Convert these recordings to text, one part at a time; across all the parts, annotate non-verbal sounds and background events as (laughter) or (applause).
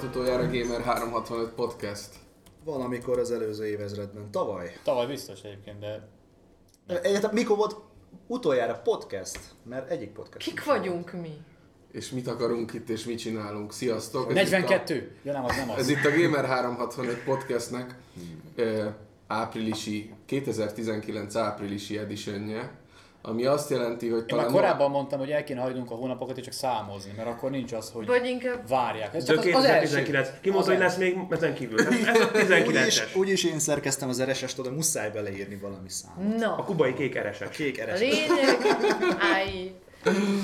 volt utoljára Gamer 365 podcast? Valamikor az előző évezredben. Tavaly. Tavaly biztos egyébként, de Egyáltalán mikor volt utoljára podcast? Mert egyik podcast. Kik vagyunk mi? És mit akarunk itt, és mit csinálunk? Sziasztok! Ez 42? Ja nem, az nem Itt a, ez az. itt a Gamer 365 podcastnek áprilisi, 2019 áprilisi editionje, ami azt jelenti, hogy Én már talán... korábban mondtam, hogy el kéne hagynunk a hónapokat és csak számozni, mert akkor nincs az, hogy Vagy inkább várják. Ez De csak az, az első. 2019. Ki mondta, hogy lesz még ezen kívül? (laughs) Hát Ez a Úgyis, 19-es. úgyis én szerkeztem az RSS-t, oda muszáj beleírni valami számot. A Na, kubai kék eresek. Kék a RSS. lényeg, állj,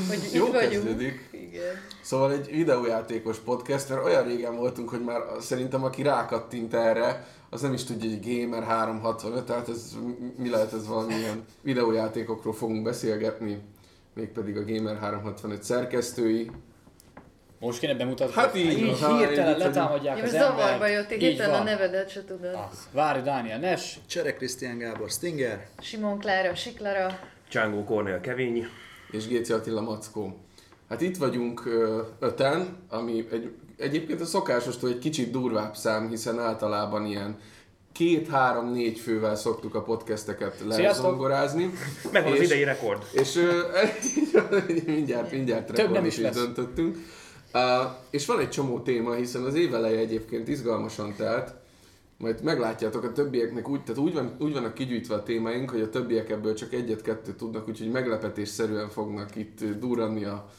hogy Jó kezdődik. Igen. Szóval egy videójátékos podcast, mert olyan régen voltunk, hogy már szerintem aki rákattint erre, az nem is tudja, hogy Gamer 365, tehát ez mi lehet ez valamilyen videójátékokról fogunk beszélgetni, mégpedig a Gamer 365 szerkesztői. Most kéne bemutatni. Hát így így hirtelen letámadják az zavarba embert. jött, Így hirtelen a nevedet se tudod. Az. Várj, Dániel Nes, Csere Krisztián Gábor Stinger. Simon Klára, Siklara. Csángó Kornél Kevény. és Géci Attila Mackó. Hát itt vagyunk öten, ami egy, egyébként a szokásostól egy kicsit durvább szám, hiszen általában ilyen két-három-négy fővel szoktuk a podcasteket lezongorázni. Megvan az idei rekord. És ö, (laughs) mindjárt, mindjárt Több nem rekord is is döntöttünk. Uh, és van egy csomó téma, hiszen az éveleje egyébként izgalmasan telt, majd meglátjátok a többieknek úgy, tehát úgy, van, úgy vannak kigyűjtve a témáink, hogy a többiek ebből csak egyet-kettőt tudnak, úgyhogy meglepetésszerűen fognak itt durranni a,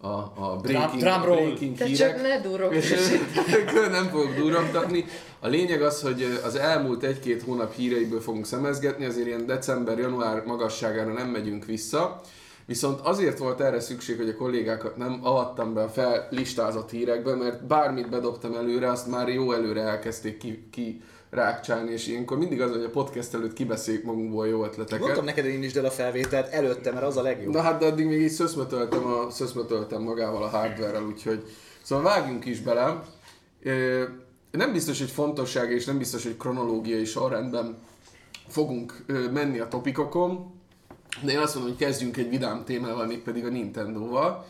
a, a breaking, drum roll. breaking hírek. csak ne ö, (laughs) nem fogok durrogtatni. A lényeg az, hogy az elmúlt egy-két hónap híreiből fogunk szemezgetni, azért ilyen december-január magasságára nem megyünk vissza. Viszont azért volt erre szükség, hogy a kollégákat nem avattam be a fellistázott hírekbe, mert bármit bedobtam előre, azt már jó előre elkezdték ki, ki rákcsálni, és ilyenkor mindig az, hogy a podcast előtt kibeszéljük magunkból jó ötleteket. Mondtam neked, hogy indítsd el a felvételt előtte, mert az a legjobb. Na hát, de addig még így szöszmetöltem, a, szöszmetöltem magával a hardware-rel, úgyhogy... Szóval vágjunk is bele. Nem biztos, hogy fontossága és nem biztos, hogy kronológiai sorrendben fogunk menni a topikokon, de én azt mondom, hogy kezdjünk egy vidám témával, mégpedig a Nintendo-val.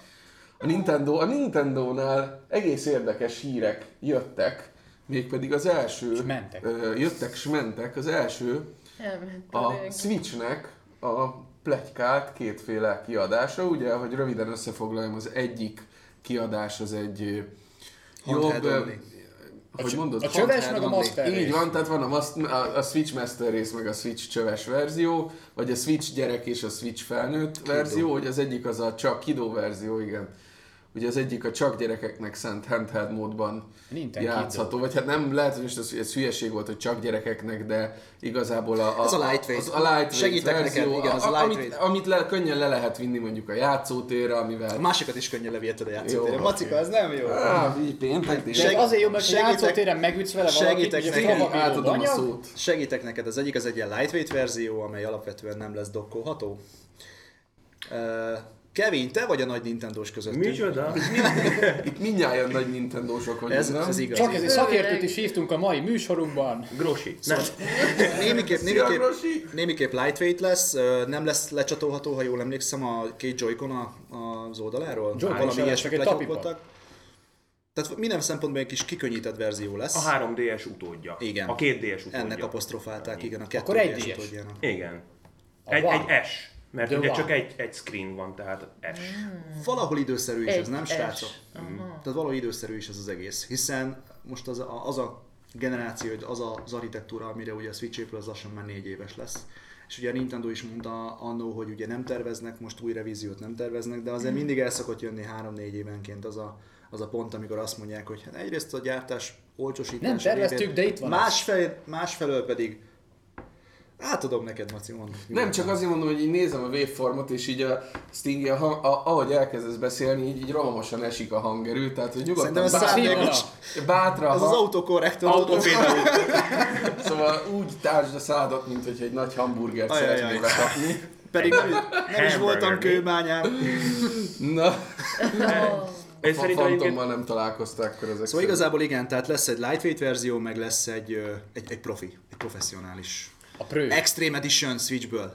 A, Nintendo, a Nintendo-nál egész érdekes hírek jöttek, mégpedig az első... S mentek. Ö, jöttek, s mentek. Az első a. Switchnek a pletykált kétféle kiadása, ugye, hogy röviden összefoglaljam, az egyik kiadás az egy Handheld jobb, only. hogy mondod? a csöves meg a master Így van, tehát van a, mas- a, a Switch Master rész, meg a Switch csöves verzió, vagy a Switch gyerek és a Switch felnőtt verzió, hogy az egyik az a csak kidó verzió, igen. Ugye az egyik a csak gyerekeknek szánt handheld módban Nintendo játszható, vagy hát nem lehet, hogy most ez, ez hülyeség volt, hogy csak gyerekeknek, de igazából a, a, Ez a lightweight. Az, a lightweight Segítek verzió, neked, igen, az a a, amit, lightweight. amit le, könnyen le lehet vinni mondjuk a játszótérre, A amivel... másikat is könnyen leviheted a játszótérre. Jó, Macika, ez nem jó. Ah, így péntek, De Seg- azért jó, mert a segítek- játszótéren megütsz vele valakit, segítek neked. átadom a szót. Segítek neked, az egyik az egy ilyen lightweight verzió, amely alapvetően nem lesz dokkolható. Uh, Kevin, te vagy a nagy Nintendo-s közöttünk. Micsoda? Itt mindjárt nagy Nintendo-sok vagyunk, Ez, nem? ez igaz. Csak ezért szakértőt is hívtunk a mai műsorunkban. Grosi. Nem. Némiképp, Szia, némiképp, némiképp lightweight lesz, nem lesz lecsatolható, ha jól emlékszem, a két Joy-Con a- az oldaláról. Joy-Con Valami sem lesz, ilyesmi csak egy pletyók tapipad. voltak. Tehát minden szempontból egy kis kikönnyített verzió lesz. A 3DS utódja. Igen. A 2DS utódja. Ennek apostrofálták, igen, a kettő Akkor egy DS DS. utódjának. Igen. A Egy, egy S. Mert The ugye csak egy, egy screen van, tehát S. Valahol időszerű is ez, Egy nem S. srácok? Aha. Tehát valahol időszerű is ez az egész, hiszen most az a, az a generáció, hogy az az architektúra, amire ugye a Switch épül, az lassan már négy éves lesz. És ugye a Nintendo is mondta annó, hogy ugye nem terveznek, most új revíziót nem terveznek, de azért mindig el szokott jönni három-négy évenként az a, az a pont, amikor azt mondják, hogy hát egyrészt a gyártás olcsosítás. Nem terveztük, de itt van. Másfel, másfelől pedig Átadom neked, Maci, mondd. Nem, csak azért mondom, hogy így nézem a waveformot, és így a Stingy, a hang, a, ahogy elkezdesz beszélni, így, így rohamosan esik a hangerő, tehát hogy nyugodtan Szerintem ez szándékos. bátra Az az hang- autokorrektor. Autofédelő. (laughs) Szóval úgy tártsd a szádat, mint hogy egy nagy hamburgert Ajajaj. szeretnél bekapni. Pedig nem, (laughs) nem is voltam meat. kőbányán. Na, (laughs) Én a szerintem egyébként nem találkozták akkor ezek Szóval szerint. igazából igen, tehát lesz egy lightweight verzió, meg lesz egy, egy, egy profi, egy professzionális A Pro. Extreme Edition Switchből.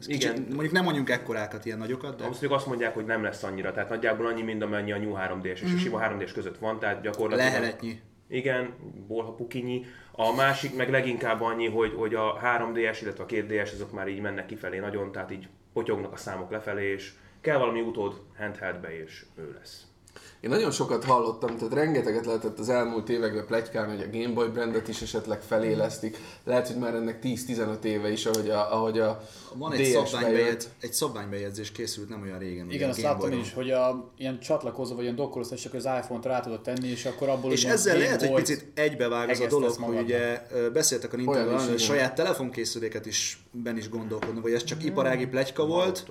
Kicsit, Igen. mondjuk nem mondjunk ekkorákat, ilyen nagyokat, de Azt mondjuk azt mondják, hogy nem lesz annyira, tehát nagyjából annyi, mint amennyi a New 3D-s és a sima 3D-s között van, tehát gyakorlatilag... leheletnyi. Igen, bolha pukinyi. A másik meg leginkább annyi, hogy, hogy a 3DS, illetve a 2DS azok már így mennek kifelé nagyon, tehát így potyognak a számok lefelé, és kell valami utód handheldbe, és ő lesz. Én nagyon sokat hallottam, tehát rengeteget lehetett az elmúlt években plegykálni, hogy a Game Boy brandet is esetleg felélesztik. Lehet, hogy már ennek 10-15 éve is, ahogy a, ahogy a Van egy, szabványbejegyz, egy szabványbejegyzés készült nem olyan régen. Igen, a azt Game láttam is, hogy a, ilyen csatlakozó vagy ilyen dokkolózás, és akkor az iPhone-t rá tudod tenni, és akkor abból És ezzel Game lehet, hogy picit egybevág az a dolog, hogy ugye beszéltek a Nintendo Olyan a saját telefonkészüléket is ben is gondolkodnak, vagy ez csak iparági pletyka volt,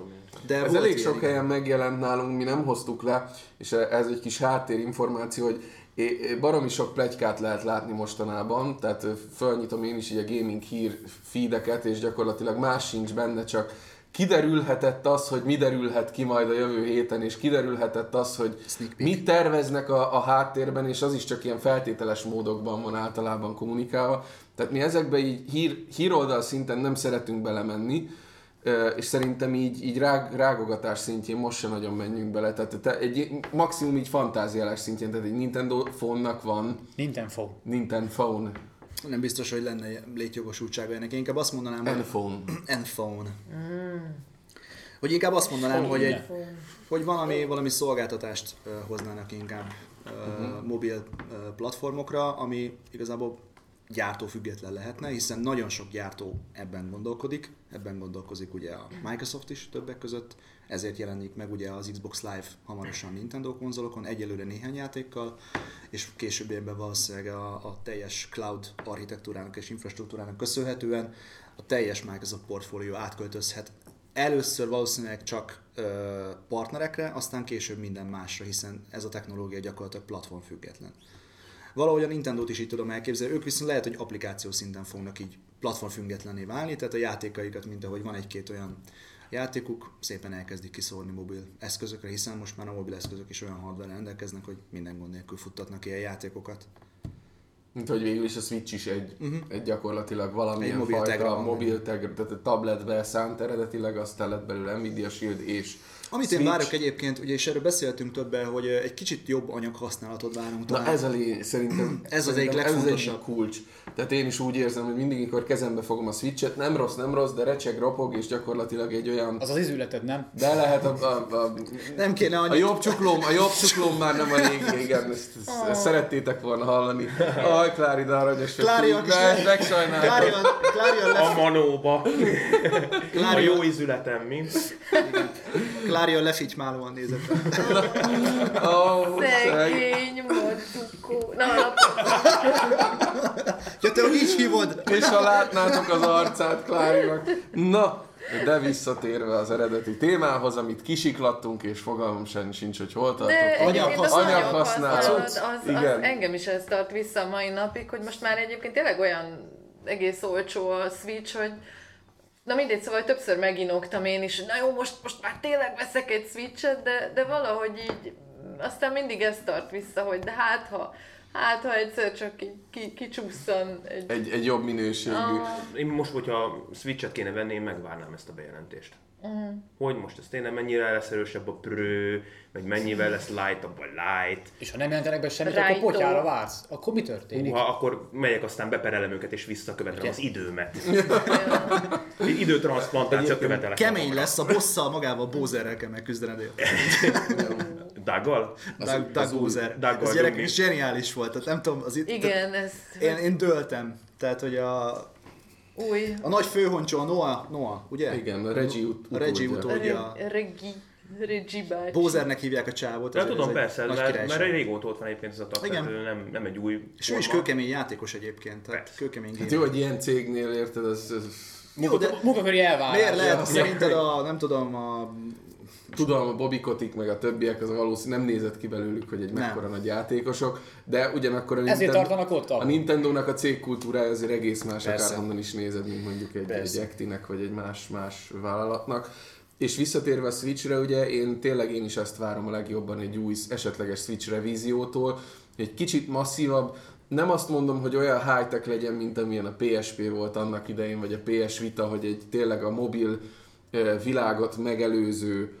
de Ez volt elég sok helyen megjelent nálunk, mi nem hoztuk le, és ez egy kis háttérinformáció, hogy baromi sok plegykát lehet látni mostanában, tehát fölnyitom én is így a gaming hír feedeket, és gyakorlatilag más sincs benne, csak kiderülhetett az, hogy mi derülhet ki majd a jövő héten, és kiderülhetett az, hogy mit terveznek a, a háttérben, és az is csak ilyen feltételes módokban van általában kommunikálva. Tehát mi ezekbe így hír, híroldal szinten nem szeretünk belemenni, és szerintem így, így rág, rágogatás szintjén most se nagyon menjünk bele. Tehát te, egy, maximum így fantáziálás szintjén, tehát egy Nintendo phone-nak van Nintendo. Nintendo phone, Nem biztos, hogy lenne létjogosultsága ennek. Én inkább azt mondanám, hogy... N-phone. (clears throat) N-phone. Hogy inkább azt mondanám, hogy, egy, Phone. hogy valami, valami szolgáltatást hoznának inkább Mhm. mobil platformokra, ami igazából gyártó független lehetne, hiszen nagyon sok gyártó ebben gondolkodik, ebben gondolkozik ugye a Microsoft is többek között, ezért jelenik meg ugye az Xbox Live hamarosan Nintendo konzolokon, egyelőre néhány játékkal, és későbbiekben valószínűleg a, a teljes cloud architektúrának és infrastruktúrának köszönhetően a teljes Microsoft portfólió átköltözhet. Először valószínűleg csak ö, partnerekre, aztán később minden másra, hiszen ez a technológia gyakorlatilag platform független. Valahogy a Nintendo-t is így tudom elképzelni, ők viszont lehet, hogy applikáció szinten fognak így platform függetlenné válni, tehát a játékaikat, mint ahogy van egy-két olyan játékuk, szépen elkezdik kiszórni mobil eszközökre, hiszen most már a mobil eszközök is olyan hardware rendelkeznek, hogy minden gond nélkül futtatnak ilyen játékokat. Mint hogy végül is a Switch is egy, uh-huh. egy gyakorlatilag valamilyen Egy mobil fajta tegra mobil tehát a tabletbe szánt eredetileg, aztán lett belőle Nvidia Shield és Amit én Switch. várok egyébként, ugye és erről beszéltünk többen, hogy egy kicsit jobb anyaghasználatot várunk Na talán. ez a lé, szerintem (clears throat) Ez az egyik ez legfontosabb. kulcs. Tehát én is úgy érzem, hogy mindig, amikor kezembe fogom a Switch-et, nem rossz, nem rossz, de recseg, ropog, és gyakorlatilag egy olyan... Az az izületed, nem? De lehet a, a, a, Nem kéne a annyit jobb csuklóm, a jobb csuklóm már nem a régi, igen, ezt, ezt, ezt szerettétek volna hallani. Aj, Klári, de aranyos. Klári, Meg- kis- Megsajnáltam. Klárion, Klárion, A manóba. A Klárion, jó ízületem, mi? Klárion lefitymálóan nézett. (laughs) Ó, szeg. Szegény macukó. Na, Ja, te így hívod? És ha látnátok az arcát Klárinak. Na, de visszatérve az eredeti témához, amit kisiklattunk, és fogalmam sem sincs, hogy hol de tartottunk. az anyaghasználat. anyaghasználat, az, az Igen. engem is ez tart vissza a mai napig, hogy most már egyébként tényleg olyan egész olcsó a Switch, hogy Na mindegy, szóval többször meginoktam én is, na jó, most, most már tényleg veszek egy Switch-et, de, de valahogy így, aztán mindig ez tart vissza, hogy de hát ha, hát ha egyszer csak így ki, kicsusszan egy... Egy, egy jobb minőségű. Ah, Én most, hogyha Switch-et kéne venni, én megvárnám ezt a bejelentést. Mhm. Hogy most ez tényleg mennyire lesz erősebb a Pro, meg mennyivel lesz lightabb a light. És ha nem jelentenek be semmit, Rájtó. akkor potyára vársz. Akkor mi történik? Húha, akkor megyek, aztán beperelem őket, és visszakövetelem az időmet. (laughs) Időtranszplantációt követelek. Kemény magamra. lesz, a bosszal magával Bowserrel kell megküzdened. (laughs) Daggal? Doug Bowser. Douggal Ez gyerek dugni. is zseniális volt, tehát nem tudom, az itt... igen, ez Én, én döltem. Tehát, hogy a, új. a nagy főhoncsó, a Noah, Noah, ugye? Igen, a Reggie ut- A Reggie utódja. utódja. Re- Regi, Regi bácsi. Bowsernek hívják a csávót. De tudom, persze, nagy mert, mert régóta ott van egyébként ez a tag, Igen. nem, nem egy új És ő is kőkemény játékos egyébként, tehát Persze. kőkemény Hát jó, hogy ilyen cégnél érted, az, az Jó, de Munkaköri elvárás. miért lehet Ja. szerinted a, nem tudom, a tudom, a Bobby Kotick meg a többiek, az valószínűleg nem nézett ki belőlük, hogy egy Nem. mekkora nagy játékosok, de ugyanakkor a, Ezért Nintendo, tartanak ott a. Nintendo-nak a cégkultúrája azért egész más, Persze. akárhonnan is nézed, mint mondjuk egy, Persze. egy Actinek, vagy egy más, más vállalatnak. És visszatérve a Switchre, ugye én tényleg én is ezt várom a legjobban egy új esetleges Switch revíziótól, egy kicsit masszívabb, nem azt mondom, hogy olyan high-tech legyen, mint amilyen a PSP volt annak idején, vagy a PS Vita, hogy egy tényleg a mobil világot megelőző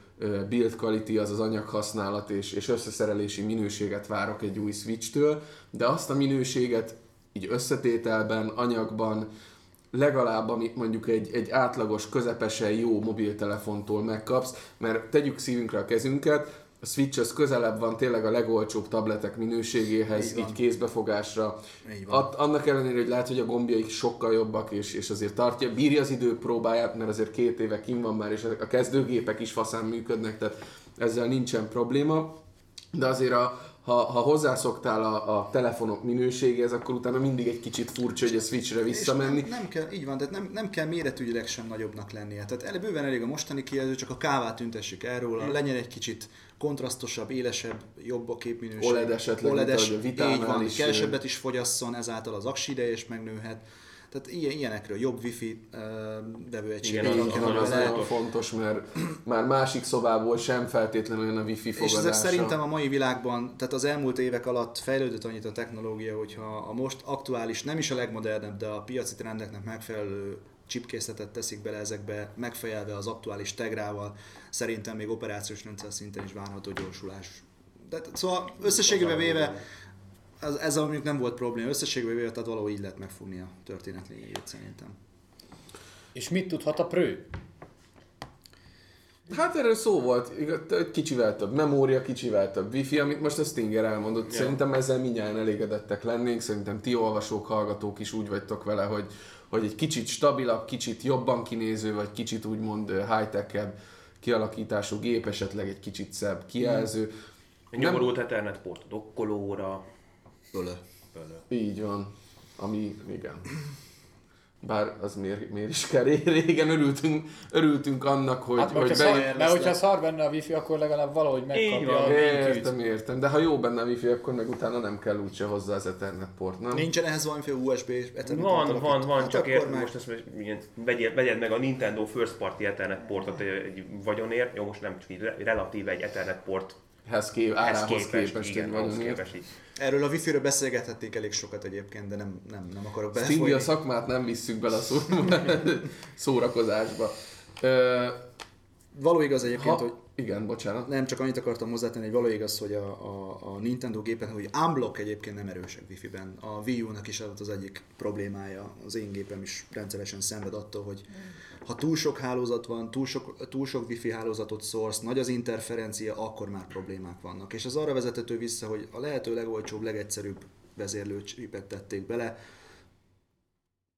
build quality, az az anyaghasználat és, és összeszerelési minőséget várok egy új Switch-től, de azt a minőséget így összetételben, anyagban, legalább amit mondjuk egy, egy átlagos, közepesen jó mobiltelefontól megkapsz, mert tegyük szívünkre a kezünket, a Switch az közelebb van tényleg a legolcsóbb tabletek minőségéhez, Így így, kézbefogásra. Így. At, annak ellenére, hogy lehet, hogy a gombjaik sokkal jobbak, és, és azért tartja, bírja az idő próbáját, mert azért két éve kim van már, és a kezdőgépek is faszán működnek, tehát ezzel nincsen probléma. De azért a, ha, ha hozzászoktál a, a telefonok minőségéhez, akkor utána mindig egy kicsit furcsa, hogy a Switchre visszamenni. És nem, nem kell, így van, tehát nem, nem kell méretügyileg sem nagyobbnak lennie. Tehát elég bőven elég a mostani kijelző, csak a kávát tüntessük el róla, legyen egy kicsit kontrasztosabb, élesebb, jobb a képminőség. OLED esetleg, mint ahogy a így van, is, kevesebbet is fogyasszon, ezáltal az aksi ideje is megnőhet. Tehát ilyen, ilyenekről jobb wifi uh, vevőegységet Igen, az- az az- nagyon fontos, mert már másik szobából sem feltétlenül olyan a wifi És fogadása. ezek szerintem a mai világban, tehát az elmúlt évek alatt fejlődött annyit a technológia, hogyha a most aktuális, nem is a legmodernebb, de a piaci trendeknek megfelelő chipkészletet teszik bele ezekbe, megfejelve az aktuális tegrával, szerintem még operációs rendszer szinten is várható gyorsulás. De, szóval összességében véve, ez, ez mondjuk nem volt probléma, összességében véve, tehát valahogy így lehet megfogni a történet lényegét szerintem. És mit tudhat a Prő? Hát erről szó volt, kicsivel több memória, kicsivel több wifi, amit most a Stinger elmondott. Ja. Szerintem ezzel mindjárt elégedettek lennénk, szerintem ti olvasók, hallgatók is úgy vagytok vele, hogy, hogy egy kicsit stabilabb, kicsit jobban kinéző, vagy kicsit úgymond high-tech kialakítású gép, esetleg egy kicsit szebb kijelző. Egy nyomorult Ethernet port dokkolóra. Bölö. Így van, ami igen. Bár az miért, miért is kell régen örültünk, örültünk annak, hogy, Hát, hogy szar, mert hogyha szar benne a wifi, akkor legalább valahogy megkapja a van. linkjét. Értem, értem, de ha jó benne a wifi, akkor meg utána nem kell úgyse hozzá az Ethernet port, nem? Nincsen ehhez valamiféle USB Ethernet Van, átalakító? van, van, Hát csak érted, meg- most ezt ilyen, vegyed, vegyed meg a Nintendo First Party Ethernet portot egy, vagyonért, jó most nem csak így re- relatíve egy Ethernet port Hez kép, árához képest, képest, igen, ahhoz képest így. Erről a wifi-ről beszélgethették elég sokat egyébként, de nem, nem, nem akarok Stingy belefolyni. a szakmát nem visszük bele a szó, (laughs) (laughs) szórakozásba. Ö, Való igaz egyébként, ha, hogy igen, bocsánat. nem csak annyit akartam hozzátenni, hogy való igaz, hogy a, a, a Nintendo gépen, hogy unblock egyébként nem erősek Wi-Fi-ben. A Wii U-nak is az egyik problémája. Az én gépem is rendszeresen szenved attól, hogy ha túl sok hálózat van, túl sok, túl sok Wi-Fi hálózatot szórsz, nagy az interferencia, akkor már problémák vannak. És az arra vezethető vissza, hogy a lehető legolcsóbb, legegyszerűbb vezérlőcsipet tették bele.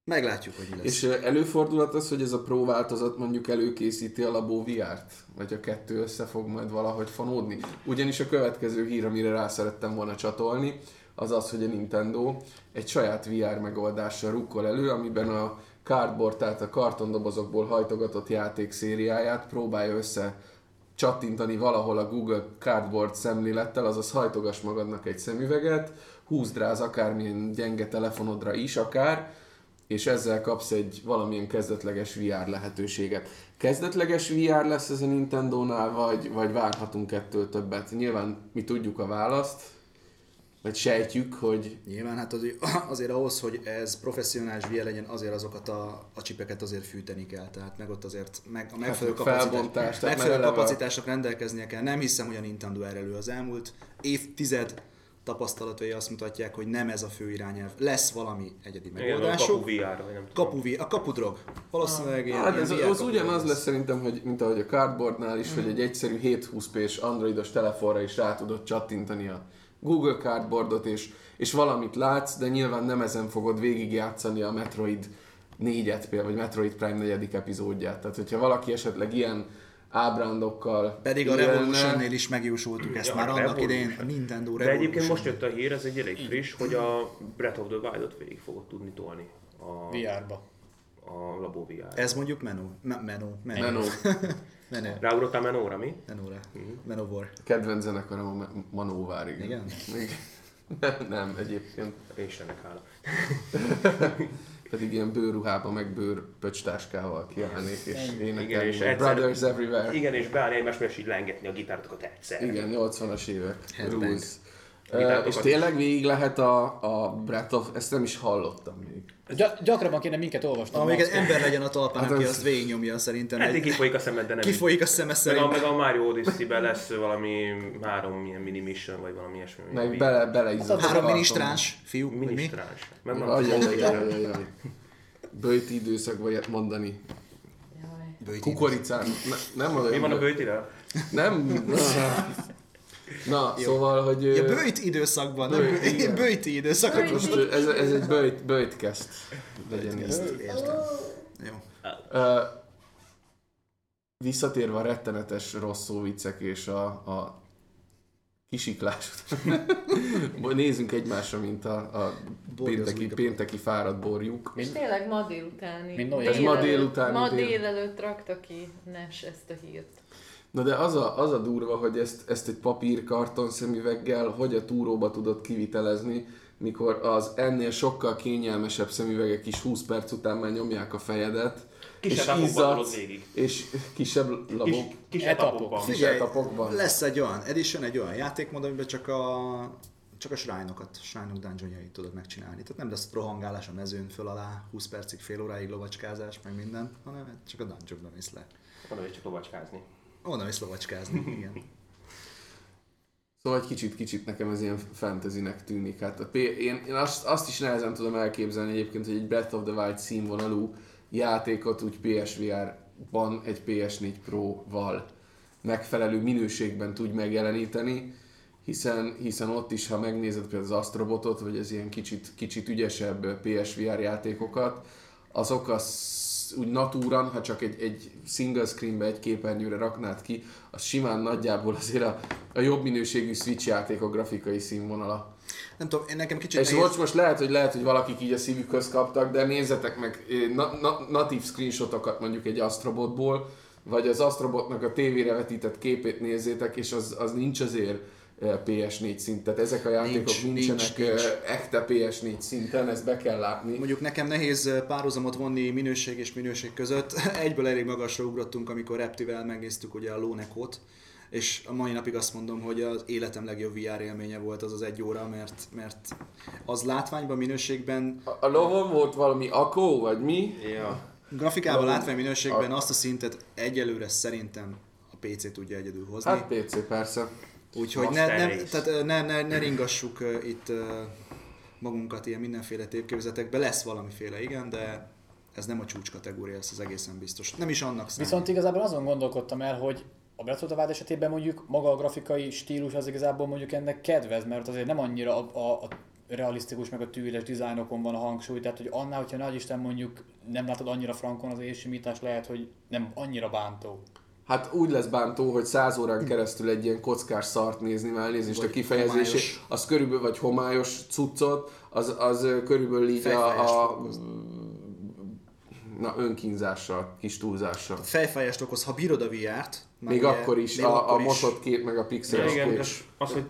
Meglátjuk, hogy mi lesz. És előfordulhat az, hogy ez a Pro változat mondjuk előkészíti a Labo VR-t? Vagy a kettő össze fog majd valahogy fonódni? Ugyanis a következő hír, amire rá szerettem volna csatolni, az az, hogy a Nintendo egy saját VR megoldással rukkol elő, amiben a cardboard, tehát a kartondobozokból hajtogatott játék szériáját próbálja össze csattintani valahol a Google Cardboard szemlélettel, azaz hajtogass magadnak egy szemüveget, húzd rá az akármilyen gyenge telefonodra is akár, és ezzel kapsz egy valamilyen kezdetleges VR lehetőséget. Kezdetleges VR lesz ez a Nintendo-nál, vagy, vagy várhatunk ettől többet? Nyilván mi tudjuk a választ, vagy sejtjük, hogy Nyilván hát azért, (clears throat) azért ahhoz, hogy ez professzionális VR legyen, azért azokat a, a csipeket azért fűteni kell. Tehát meg ott azért meg, a megfelelő, Hát, kapacitás, megfelelő kapacitásnak rendelkeznie kell. Nem hiszem, hogy a Nintendo erre elő az elmúlt évtized tapasztalatai azt mutatják, hogy nem ez a fő irányelv. Lesz valami egyedi megoldásuk. kapu VR, vagy nem tudom. Kapu, vi- a kapudrog. Valószínűleg ilyen, Hát ilyen ez, VR az kapudrog ugyanaz lesz. lesz szerintem, hogy, mint ahogy a Cardboardnál is, hogy egy egyszerű 720p-s androidos telefonra is rá tudod csattintani a Google Cardboardot, és, és valamit látsz, de nyilván nem ezen fogod végigjátszani a Metroid 4-et például, vagy Metroid Prime 4. epizódját. Tehát, hogyha valaki esetleg ilyen ábrándokkal Pedig a Revolution-nél is megjósoltuk ezt Ja, már a annak Revolution. idején, a Nintendo De Revolution. egyébként most jött a hír, ez egy elég friss, hogy a Breath of the Wild-ot végig fogod tudni tolni a, VR-ba. a Labo VR. Ez mondjuk menő. Me- menő. Menő. Menó. (laughs) Menő. Ráugrottál Menóra, mi? Menóra. Menóvor. Kedvenc zenekarom a Ma- Manóvár, igen. Igen? Nem, (laughs) nem, egyébként. Istennek hála. (laughs) Pedig ilyen bőrruhába, meg bőrpöcstáskával kiállnék, és énekelni. Igen, és egyszer- Brothers Everywhere. Igen, és beállni egymás és így lengetni a gitárotokat egyszer. Igen, 80-as évek. Headbang. Rules. Vitátokat és tényleg végig lehet a, a Breath of... Ezt nem is hallottam még. Gy- gyakrabban kéne minket olvasni. Amíg egy ember legyen a talpán, Hát aki az- azt végignyomja szerintem. Eddig Egy, kifolyik a szemed, de nem kifolyik a szeme Meg a, meg a Mario Odyssey-ben lesz valami három ilyen mini mission, vagy valami ilyesmi. Meg Mi- bele, beleizzott. Három minisztráns fiú, vagy mi? Minisztráns. Meg Ajajajajajaj. Bőti időszakban ilyet mondani. Kukoricán. Ne, nem. Mi van a bőtivel? Nem. (laughs) Na, szóval, hogy... Ja, bőjt időszakban, nem Bőjt, bőjt, igen. bőjti időszakban. Most ö, ez, ez egy bőjt, bőjtkezd. Legyen ez. Értem. Jó. Ö, visszatérve a rettenetes rossz szóviccek és a, a kisiklás. (laughs) Nézzünk egymásra, mint a, a pénteki, pénteki fáradt borjuk. És tényleg ma délutáni. Mint. Ez ma délutáni Ma dél- délelőtt rakta ki Nes ezt a hírt. Na de az a, az a durva, hogy ezt, ezt egy papírkarton szemüveggel hogy a túróba tudod kivitelezni, mikor az ennél sokkal kényelmesebb szemüvegek is 20 perc után már nyomják a fejedet, Kisebb és izzadsz, és kisebb Kis, labok. kis Etapok. etapokban. Figyelj, etapokban. lesz egy olyan edition, egy olyan játékmód, amiben csak a csak a shrine-okat, shrine dungeonjait tudod megcsinálni. Tehát nem lesz rohangálás a mezőn föl alá, 20 percig, fél óráig lovacskázás, meg minden, hanem csak a dungeonban mész le. Oda is csak lovacskázni. Onnan mész lovacskázni, (laughs) igen. Szóval egy kicsit, kicsit nekem ez ilyen fantasynek tűnik. Hát a P- én, én azt, azt is nehezen tudom elképzelni egyébként, hogy egy Breath of the Wild színvonalú játékot úgy PSVR-ban egy PS4 Pro-val megfelelő minőségben tudj megjeleníteni, hiszen, hiszen ott is, ha megnézed például az Astrobotot, vagy az ilyen kicsit, kicsit ügyesebb PSVR játékokat, azok az úgy natúran, ha csak egy, egy single screenbe, egy képernyőre raknád ki, az simán nagyjából azért a, a jobb minőségű Switch játékok grafikai színvonala. Nem tudom, én nekem kicsit És most, most lehet, hogy lehet, hogy valakik így a szívükhöz kaptak, de nézzetek meg eh, na, na, natív screenshotokat mondjuk egy Astrobotból, vagy az Astrobotnak a tévére vetített képét nézzétek, és az, az nincs azért PS4 szint. Tehát ezek a játékok Nincs, nincsenek nincs, nincs. eh, ekte PS4 szinten, ezt be kell látni. Mondjuk nekem nehéz eh, párhuzamot vonni minőség és minőség között. (laughs) Egyből elég magasra ugrottunk, amikor Reptivel megnéztük ugye a Lónekot, és a mai napig azt mondom, hogy az életem legjobb VR élménye volt az az egy óra, mert, mert az látványban, minőségben, A, a lovon volt valami akó, vagy mi? Ja. grafikában, látvány minőségben azt a szintet egyelőre szerintem a PC tudja egyedül hozni. Hát PC persze. Úgyhogy ne, Master ne, Race. tehát ne, ne, ne ringassuk itt magunkat ilyen mindenféle tévképzetekbe. Lesz valamiféle, igen, de ez nem a csúcs kategória, ez az egészen biztos. Nem is annak számít. Viszont igazából azon gondolkodtam el, hogy a Breath esetében mondjuk maga a grafikai stílus az igazából mondjuk ennek kedvez, mert azért nem annyira a, a, a realisztikus meg a tűres dizájnokon van a hangsúly, tehát hogy annál, hogyha nagy Isten mondjuk nem látod annyira frankon az élsimítás, lehet, hogy nem annyira bántó. Hát úgy lesz bántó, hogy száz órán keresztül egy ilyen kockás szart nézni, már elnézést a Vagy kifejezésé, homályos. az körülbelül, vagy homályos cuccot, az, az körülbelül így a, a na, önkínzással, kis túlzással. Fejfájást okoz, ha bírod a VR-t. már Még ugye- akkor is, még a, akkor a mosott kép, meg a pixeles igen, kép. az, az, hogy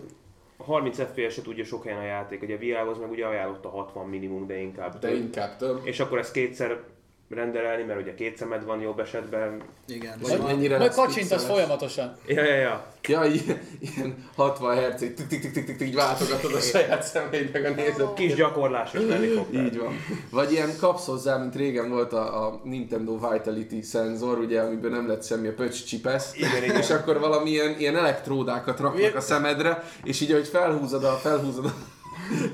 30 FPS-et tudja sok helyen a játék, ugye a VR-hoz meg ugye ajánlott a 60 minimum, de inkább De több. inkább több. És akkor ezt kétszer rendelni, mert ugye két szemed van jobb esetben. Igen. Vagy mennyire lesz kacsintasz folyamatosan. Ja, ja, ja. Ja, ilyen, ilyen 60 Hz, tik tik tik tik így váltogatod a saját szemeid meg a nézet. Kis gyakorlás fog. Így van. Vagy ilyen kapsz hozzá, mint régen volt a, a Nintendo Vitality szenzor, ugye, amiben nem lett semmi, a pöcs csipesz, Igen, igen. és akkor valamilyen ilyen elektródákat raknak a szemedre, és így, ahogy felhúzod a, felhúzod a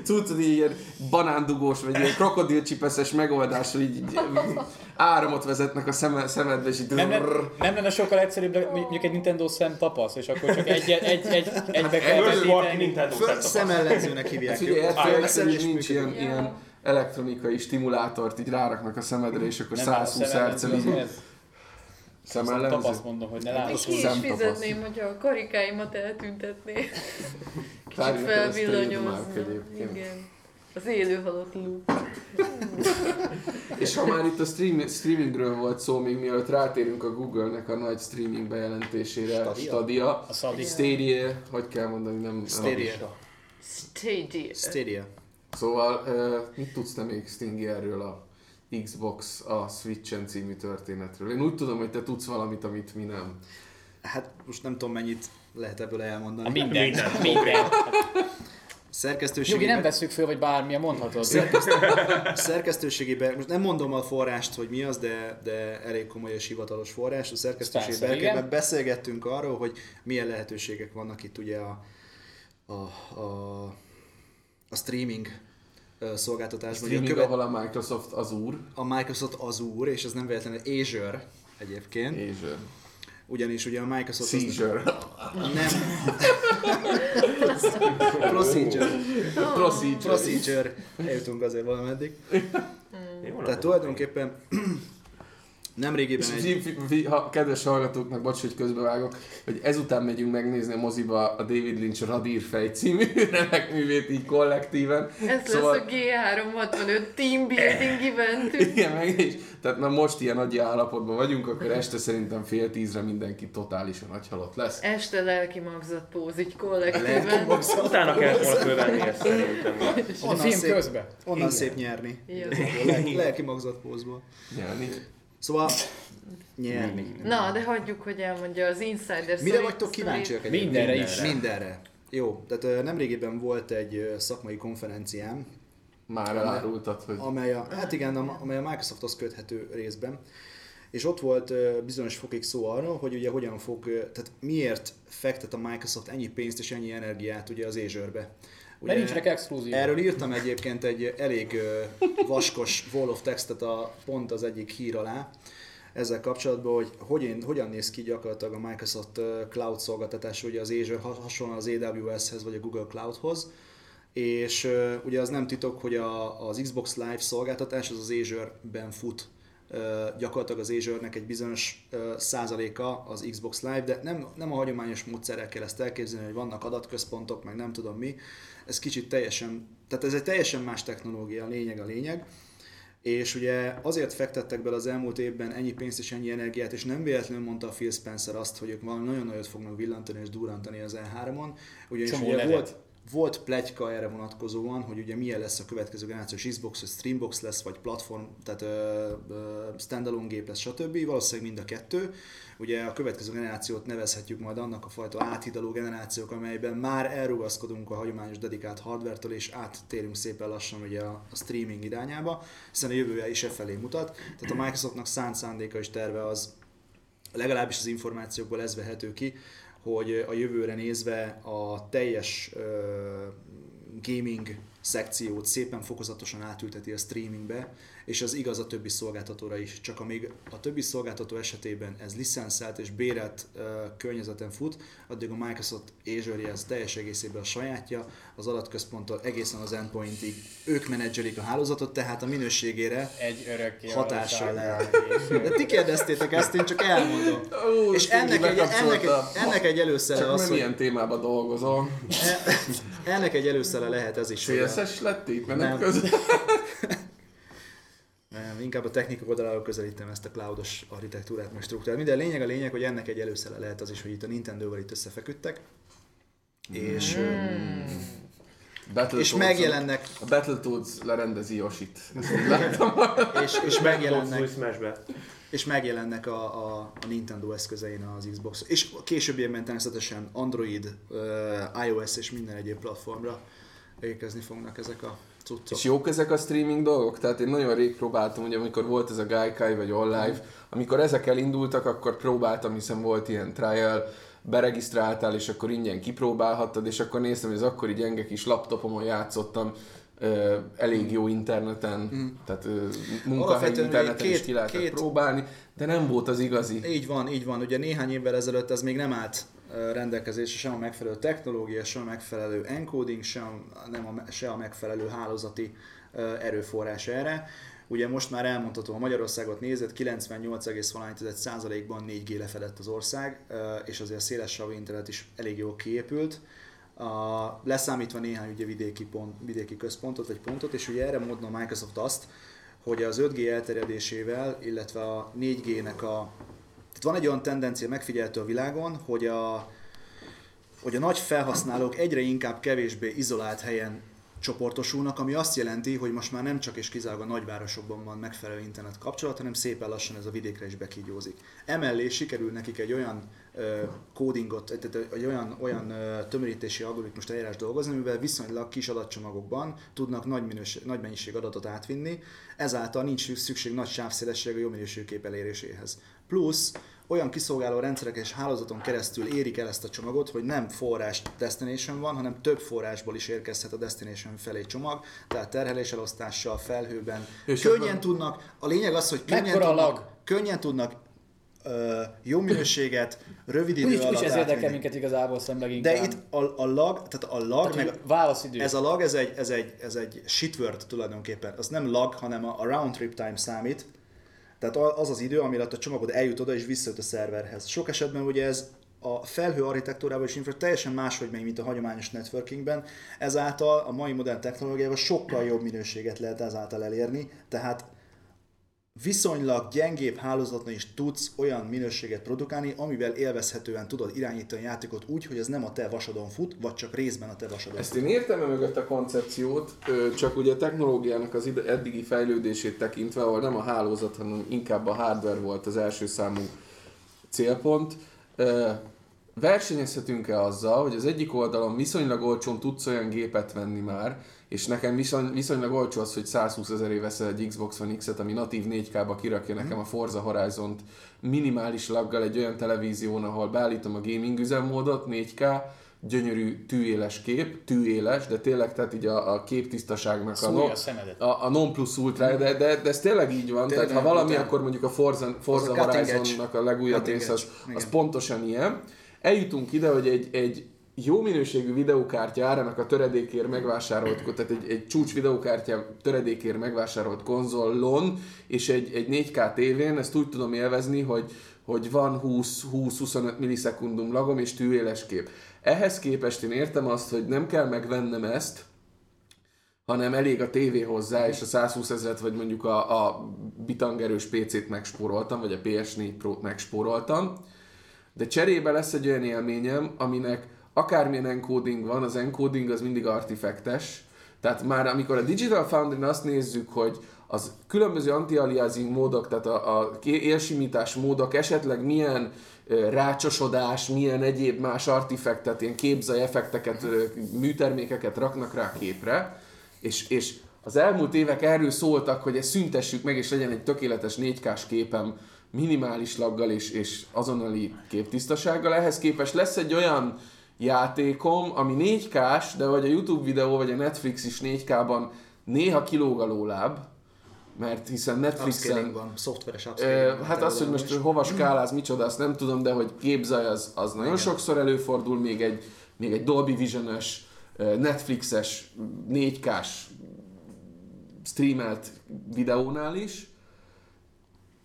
cuccod, így ilyen banándugós, vagy ilyen krokodilcsipeszes megoldással így, így áramot vezetnek a szeme, szemedbe, és így Nem, nem, nem lenne sokkal egyszerűbb, de mondjuk egy Nintendo szem tapasz, és akkor csak egy, egy, egy, egybe kell Ebből valaki vetíteni. Szemellenzőnek hívják. Hát és nincs ilyen, ilyen elektronikai stimulátort így ráraknak a szemedre, és akkor Nem áll a 120 szemellenző, hercen az így ez. Szemellenző. Tapasz mondom, hogy ne Még látsz. ki is fizetném, hogy a karikáimat eltüntetné. (laughs) Kicsit felvillanyozna. Igen. Az élő halott. És ha már itt a stream, streamingről volt szó, még mielőtt rátérünk a Google-nek a nagy streaming bejelentésére, Stadia? Stadia, A Stadia. Stadia, hogy kell mondani, nem... Stadia. Stadia. Stadia. Szóval, uh, mit tudsz te még, Stingy, erről a Xbox, a Switchen című történetről? Én úgy tudom, hogy te tudsz valamit, amit mi nem. Hát most nem tudom mennyit lehet ebből elmondani. A minden. Minden. minden. (laughs) Szerkesztőségében... Nyugi, nem veszük föl, vagy bármilyen mondhatod. (laughs) szerkesztőségében, most nem mondom a forrást, hogy mi az, de, de elég komoly és hivatalos forrás. A berkeiben beszélgettünk arról, hogy milyen lehetőségek vannak itt ugye a, a, a, a streaming szolgáltatásban. Streaming, a, követ, ahol a Microsoft Azure, a Microsoft Azure, és ez nem véletlenül Azure egyébként, ö, ugyanis ugye a Microsoft az Seizure. nem... Procedure. Procedure. Procedure. Eljutunk azért valameddig. Tehát tulajdonképpen nemrégiben És egy... ha, kedves hallgatóknak, bocs, hogy közbevágok, hogy ezután megyünk megnézni a moziba a David Lynch Radír fej című (laughs) remek művét így kollektíven. Ez szóval... lesz a G365 Team Building eventünk. (laughs) Igen, meg is. Tehát na most ilyen nagy állapotban vagyunk, akkor este szerintem fél tízre mindenki totálisan agyhalott lesz. Este lelki magzatpóz, így Lelki kollektíven. magzat. Utána kellett volna fölvenni ezt szerintem. Onnan szép, közben. onnan szép nyerni. Lelki, lelki magzatpózból. Nyerni. Szóval nyerni. Na, de hagyjuk, hogy elmondja az insider Mire vagytok kíváncsiak egyébként? Mindenre is. Mindenre. Jó, tehát nemrégiben volt egy szakmai konferenciám, Már elárultad, hogy amely a, hát igen, am- amely a Microsofthoz köthető részben. És ott volt bizonyos fokig szó arról, hogy ugye hogyan fog, tehát miért fektet a Microsoft ennyi pénzt és ennyi energiát ugye az Azure-be. Mert nincsenek exkluzív. Erről írtam egyébként egy elég vaskos wall of textet a, pont az egyik hír alá, ezzel kapcsolatban, hogy hogyan, hogyan néz ki gyakorlatilag a Microsoft Cloud szolgáltatás, ugye az Azure ha- hasonlóan az AWS-hez vagy a Google Cloudhoz, és ugye az nem titok, hogy a, az Xbox Live szolgáltatás az az Azure-ben fut. Gyakorlatilag az Azure-nek egy bizonyos százaléka az Xbox Live, de nem, nem a hagyományos módszerrel kell ezt elképzelni, hogy vannak adatközpontok, meg nem tudom mi. Ez kicsit teljesen, tehát ez egy teljesen más technológia, a lényeg a lényeg. És ugye azért fektettek bele az elmúlt évben ennyi pénzt és ennyi energiát, és nem véletlenül mondta a Phil Spencer azt, hogy ők valami nagyon nagyot fognak villantani és durrantani az E3-on. Ugyanis Csomó ugye nevet. volt, volt plegyka erre vonatkozóan, hogy ugye milyen lesz a következő generációs Xbox, vagy Streambox lesz, vagy platform, tehát ö, ö, standalone gép lesz, stb. Valószínűleg mind a kettő. Ugye a következő generációt nevezhetjük majd annak a fajta áthidaló generációk, amelyben már elrugaszkodunk a hagyományos dedikált hardware-től, és áttérünk szépen lassan ugye a, a streaming irányába, hiszen a jövője is e felé mutat. Tehát a Microsoftnak szánt szándéka és terve az, legalábbis az információkból ez vehető ki, hogy a jövőre nézve a teljes gaming szekciót szépen fokozatosan átülteti a streamingbe, és az igaz a többi szolgáltatóra is. Csak amíg a többi szolgáltató esetében ez licenszelt és bérelt ö, környezeten fut, addig a Microsoft Azure ez teljes egészében a sajátja, az adatközponttól egészen az endpointig ők menedzselik a hálózatot, tehát a minőségére Egy örökké hatással lehet. De ti kérdeztétek ezt, én csak elmondom. Ó, És ennek egy, ennek, egy, ennek egy előszere Csak az, nem hogy ilyen témában dolgozol. ennek egy előszere lehet ez is. CSS lett itt menet Nem. közben? (laughs) Nem, inkább a technika oldaláról közelítem ezt a cloudos architektúrát, meg struktúrát. Minden lényeg a lényeg, hogy ennek egy előszere lehet az is, hogy itt a Nintendo-val itt összefeküdtek. És, Battletoads- és megjelennek, A Battletoads lerendezi Yoshit. És, és Megjelennek. és megjelennek a, a, a Nintendo eszközein az Xbox. És későbbiekben természetesen Android, uh, iOS és minden egyéb platformra érkezni fognak ezek a cuccok. És jók ezek a streaming dolgok? Tehát én nagyon rég próbáltam, ugye amikor volt ez a Gaikai vagy All Live, amikor ezek elindultak, akkor próbáltam, hiszen volt ilyen trial, beregisztráltál, és akkor ingyen kipróbálhattad, és akkor néztem, hogy az akkori gyenge kis laptopomon játszottam, ö, elég jó interneten, tehát ö, munkahelyi interneten is két- ki lehetett két- próbálni, de nem volt az igazi. Így van, így van. Ugye néhány évvel ezelőtt ez még nem állt rendelkezésre sem a megfelelő technológia, sem a megfelelő encoding, sem, nem a, se a megfelelő hálózati erőforrás erre. Ugye most már elmondható, ha Magyarországot nézett, 98,1%-ban 4G lefedett az ország, és azért a szélessávú internet is elég jól kiépült. A, leszámítva néhány ugye vidéki, pont, vidéki központot vagy pontot, és ugye erre mondna a Microsoft azt, hogy az 5G elterjedésével, illetve a 4G-nek a... Tehát van egy olyan tendencia megfigyelhető a világon, hogy a, hogy a nagy felhasználók egyre inkább kevésbé izolált helyen csoportosulnak, ami azt jelenti, hogy most már nem csak és kizárólag a nagyvárosokban van megfelelő internet kapcsolat, hanem szépen lassan ez a vidékre is bekígyózik. Emellé sikerül nekik egy olyan ö, kódingot, tehát egy olyan, olyan ö, tömörítési algoritmust eljárás dolgozni, amivel viszonylag kis adatcsomagokban tudnak nagy, minőség, nagy mennyiség adatot átvinni, ezáltal nincs szükség nagy sávszélességű jó minőségű kép eléréséhez. Plusz olyan kiszolgáló rendszerek és hálózaton keresztül érik el ezt a csomagot, hogy nem forrás destination van, hanem több forrásból is érkezhet a destination felé csomag, tehát terheléselosztással, felhőben. És könnyen akkor- tudnak, a lényeg az, hogy könnyen Mekkora a tudnak, lag? könnyen tudnak ö, jó minőséget, rövid idő Úgyis, alatt úgyis ez érdekel minket igazából inkább. De itt a, a lag, tehát a lag, Tehát, meg válaszidő. ez a lag, ez egy, ez egy, ez egy shitword tulajdonképpen. Az nem lag, hanem a, a round trip time számít. Tehát az az idő, ami alatt a csomagod eljut oda és visszajut a szerverhez. Sok esetben ugye ez a felhő architektúrában és infra teljesen máshogy megy, mint a hagyományos networkingben, ezáltal a mai modern technológiával sokkal jobb minőséget lehet ezáltal elérni, tehát viszonylag gyengébb hálózatban is tudsz olyan minőséget produkálni, amivel élvezhetően tudod irányítani a játékot úgy, hogy ez nem a te vasadon fut, vagy csak részben a te vasadon Ezt fut. én értem -e mögött a koncepciót, csak ugye a technológiának az eddigi fejlődését tekintve, ahol nem a hálózat, hanem inkább a hardware volt az első számú célpont. Versenyezhetünk-e azzal, hogy az egyik oldalon viszonylag olcsón tudsz olyan gépet venni már, és nekem viszony, viszonylag olcsó az, hogy 120 ezeré veszel egy Xbox One X-et, ami natív 4K-ba kirakja nekem a Forza Horizon-t minimális laggal egy olyan televízión, ahol beállítom a gaming üzemmódot, 4K, gyönyörű tűéles kép, tűéles, de tényleg tehát így a, a képtisztaságnak a, no, a a, a non plus ultra, de, de, de ez tényleg így van, Tényleg, tehát ha valami, utána- akkor mondjuk a Forza, Forza. Horizon-nak a legújabb része az, az pontosan ilyen. Eljutunk ide, hogy egy, egy jó minőségű videókártya árának a töredékért megvásárolt, tehát egy, egy csúcs videókártya töredékért megvásárolt konzolon, és egy, egy 4K tévén, ezt úgy tudom élvezni, hogy, hogy van 20-25 millisekundum lagom és tűéles kép. Ehhez képest én értem azt, hogy nem kell megvennem ezt, hanem elég a tévé hozzá, és a 120 ezeret, vagy mondjuk a, a bitangerős PC-t megspóroltam, vagy a PS4 Pro-t megspóroltam, de cserébe lesz egy olyan élményem, aminek akármilyen encoding van, az encoding az mindig artifektes, tehát már amikor a Digital Foundry-n azt nézzük, hogy az különböző anti-aliasing módok, tehát a, a élsimítás módok esetleg milyen rácsosodás, milyen egyéb más artifektet, ilyen képzaj effekteket, műtermékeket raknak rá a képre, és, és az elmúlt évek erről szóltak, hogy ezt szüntessük meg, és legyen egy tökéletes 4K-s képem minimális laggal és, és azonnali képtisztasággal. Ehhez képest lesz egy olyan játékom, ami 4K-s, de vagy a YouTube videó, vagy a Netflix is 4K-ban néha kilóg a lóláb, mert hiszen Netflixen... Van, szoftveres upscaling. hát az, hogy most hova skáláz, micsoda, azt nem tudom, de hogy képzaj, az, az nagyon Igen. sokszor előfordul, még egy, még egy Dolby Vision-ös, ö, Netflixes, 4K-s streamelt videónál is,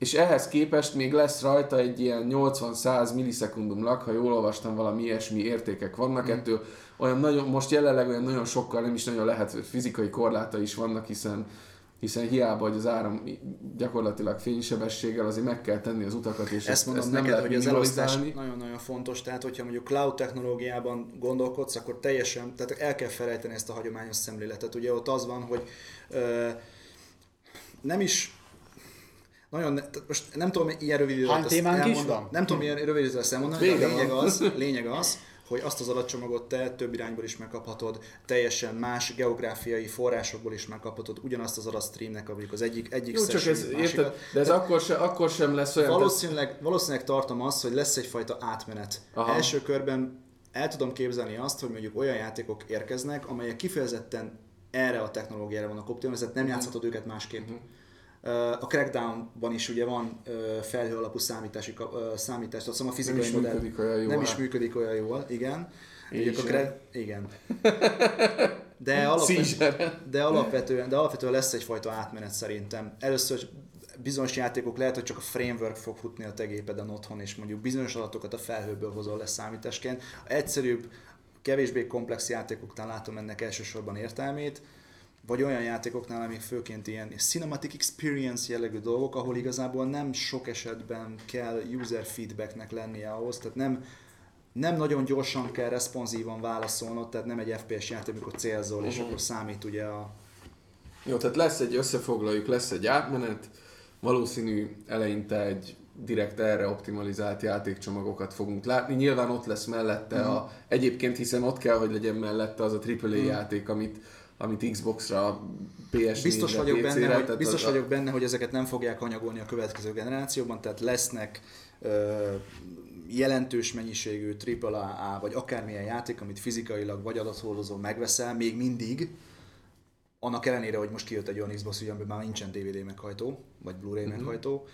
és ehhez képest még lesz rajta egy ilyen 80-100 millisekundum lag, ha jól olvastam, valami ilyesmi értékek vannak, Mm. ettől olyan nagyon, most jelenleg olyan nagyon sokkal nem is nagyon lehet, fizikai korláta is vannak, hiszen hiszen hiába, hogy az áram gyakorlatilag fénysebességgel azért meg kell tenni az utakat, és Ezt mondom ezt neked, nem lehet hogy az elosztás nagyon-nagyon fontos, tehát hogyha mondjuk cloud technológiában gondolkodsz, akkor teljesen, tehát el kell felejteni ezt a hagyományos szemléletet. Ugye ott az van, hogy ö, nem is nagyon, most nem tudom ilyen rövid időt Hány témánk is van? Nem tudom ilyen rövid időt ezt elmondani, de a lényeg az, (laughs) lényeg az, hogy azt az adatcsomagot te több irányból is megkaphatod, teljesen más geográfiai forrásokból is megkaphatod, ugyanazt az adatstreamnek, mondjuk az egyik, egyik Jó, csak ez, másikat. érted, de ez akkor, se, akkor sem lesz olyan... Valószínűleg, valószínűleg tartom azt, hogy lesz egyfajta átmenet. Aha. Első körben el tudom képzelni azt, hogy mondjuk olyan játékok érkeznek, amelyek kifejezetten erre a technológiára vannak optimalizálva, tehát nem játszhatod őket másképp. Ö, A Crackdown-ban is ugye van felhő alapú számítási, számítás, azt hiszem a fizikai is modell működik olyan jól, nem is működik olyan jól, igen. Én a. Crack, igen. (laughs) De, alapvetően, de, alapvetően, de alapvetően lesz egyfajta átmenet szerintem. Először bizonyos játékok lehet, hogy csak a framework fog futni a te gépeden otthon, és mondjuk bizonyos adatokat a felhőből hozol le számításként. Egyszerűbb, kevésbé komplex játékoknál látom ennek elsősorban értelmét, vagy olyan játékoknál, amik főként ilyen cinematic experience jellegű dolgok, ahol igazából nem sok esetben kell user feedbacknek lennie ahhoz, tehát nem nem nagyon gyorsan kell responsívan válaszolnod, tehát nem egy FPS játék, amikor célzol, és akkor számít ugye a... Jó, tehát lesz egy, összefoglaljuk, lesz egy átmenet, valószínű eleinte egy direkt erre optimalizált játékcsomagokat fogunk látni. Nyilván ott lesz mellette a, egyébként hiszen ott kell, hogy legyen mellette az a AAA játék, amit, amit Xbox-ra, PS4-re, Biztos vagyok, benne, hogy, tehát biztos vagyok benne, hogy ezeket nem fogják hanyagolni a következő generációban, tehát lesznek ö, jelentős mennyiségű AAA vagy akármilyen játék, amit fizikailag vagy adathordozó megveszel, még mindig, annak ellenére, hogy most kijött egy olyan Xbox, ugye, amiben már nincsen DVD meghajtó, vagy Blu-ray Mhm. meghajtó,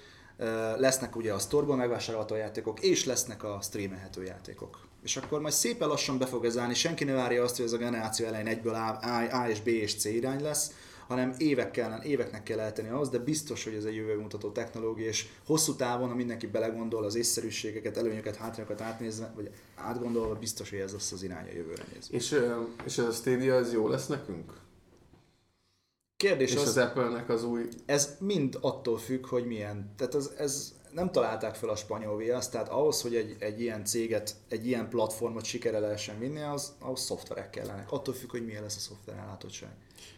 lesznek ugye a store megvásárolható játékok, és lesznek a streamelhető játékok. És akkor majd szépen lassan be fog ez állni, senki ne várja azt, hogy ez a generáció elején egyből A, A, A és B és C irány lesz, hanem évek kellene, éveknek kell eltenni ahhoz, de biztos, hogy ez egy jövőmutató technológia, és hosszú távon, ha mindenki belegondol az észszerűségeket, előnyöket, hátrányokat átnézve, vagy átgondolva, biztos, hogy ez lesz az irány a jövőre nézve. És, és ez a Stadia, ez jó lesz nekünk? Kérdés És az, az Apple-nek az új... ez mind attól függ, hogy milyen. Tehát ez, ez nem találták fel a spanyol viaszt, tehát ahhoz, hogy egy, egy ilyen céget, egy ilyen platformot sikere lehessen vinni, az, ahhoz szoftverek kellenek. Attól függ, hogy milyen lesz a szoftver ellátottság.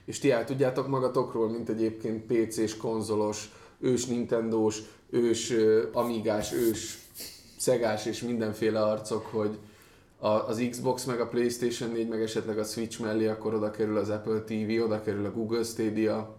És ti el tudjátok magatokról, mint egyébként PC-s, konzolos, ős Nintendós, ős Amigás, ős Szegás és mindenféle arcok, hogy a, az Xbox meg a Playstation 4 meg esetleg a Switch mellé, akkor oda kerül az Apple TV, oda kerül a Google Stadia.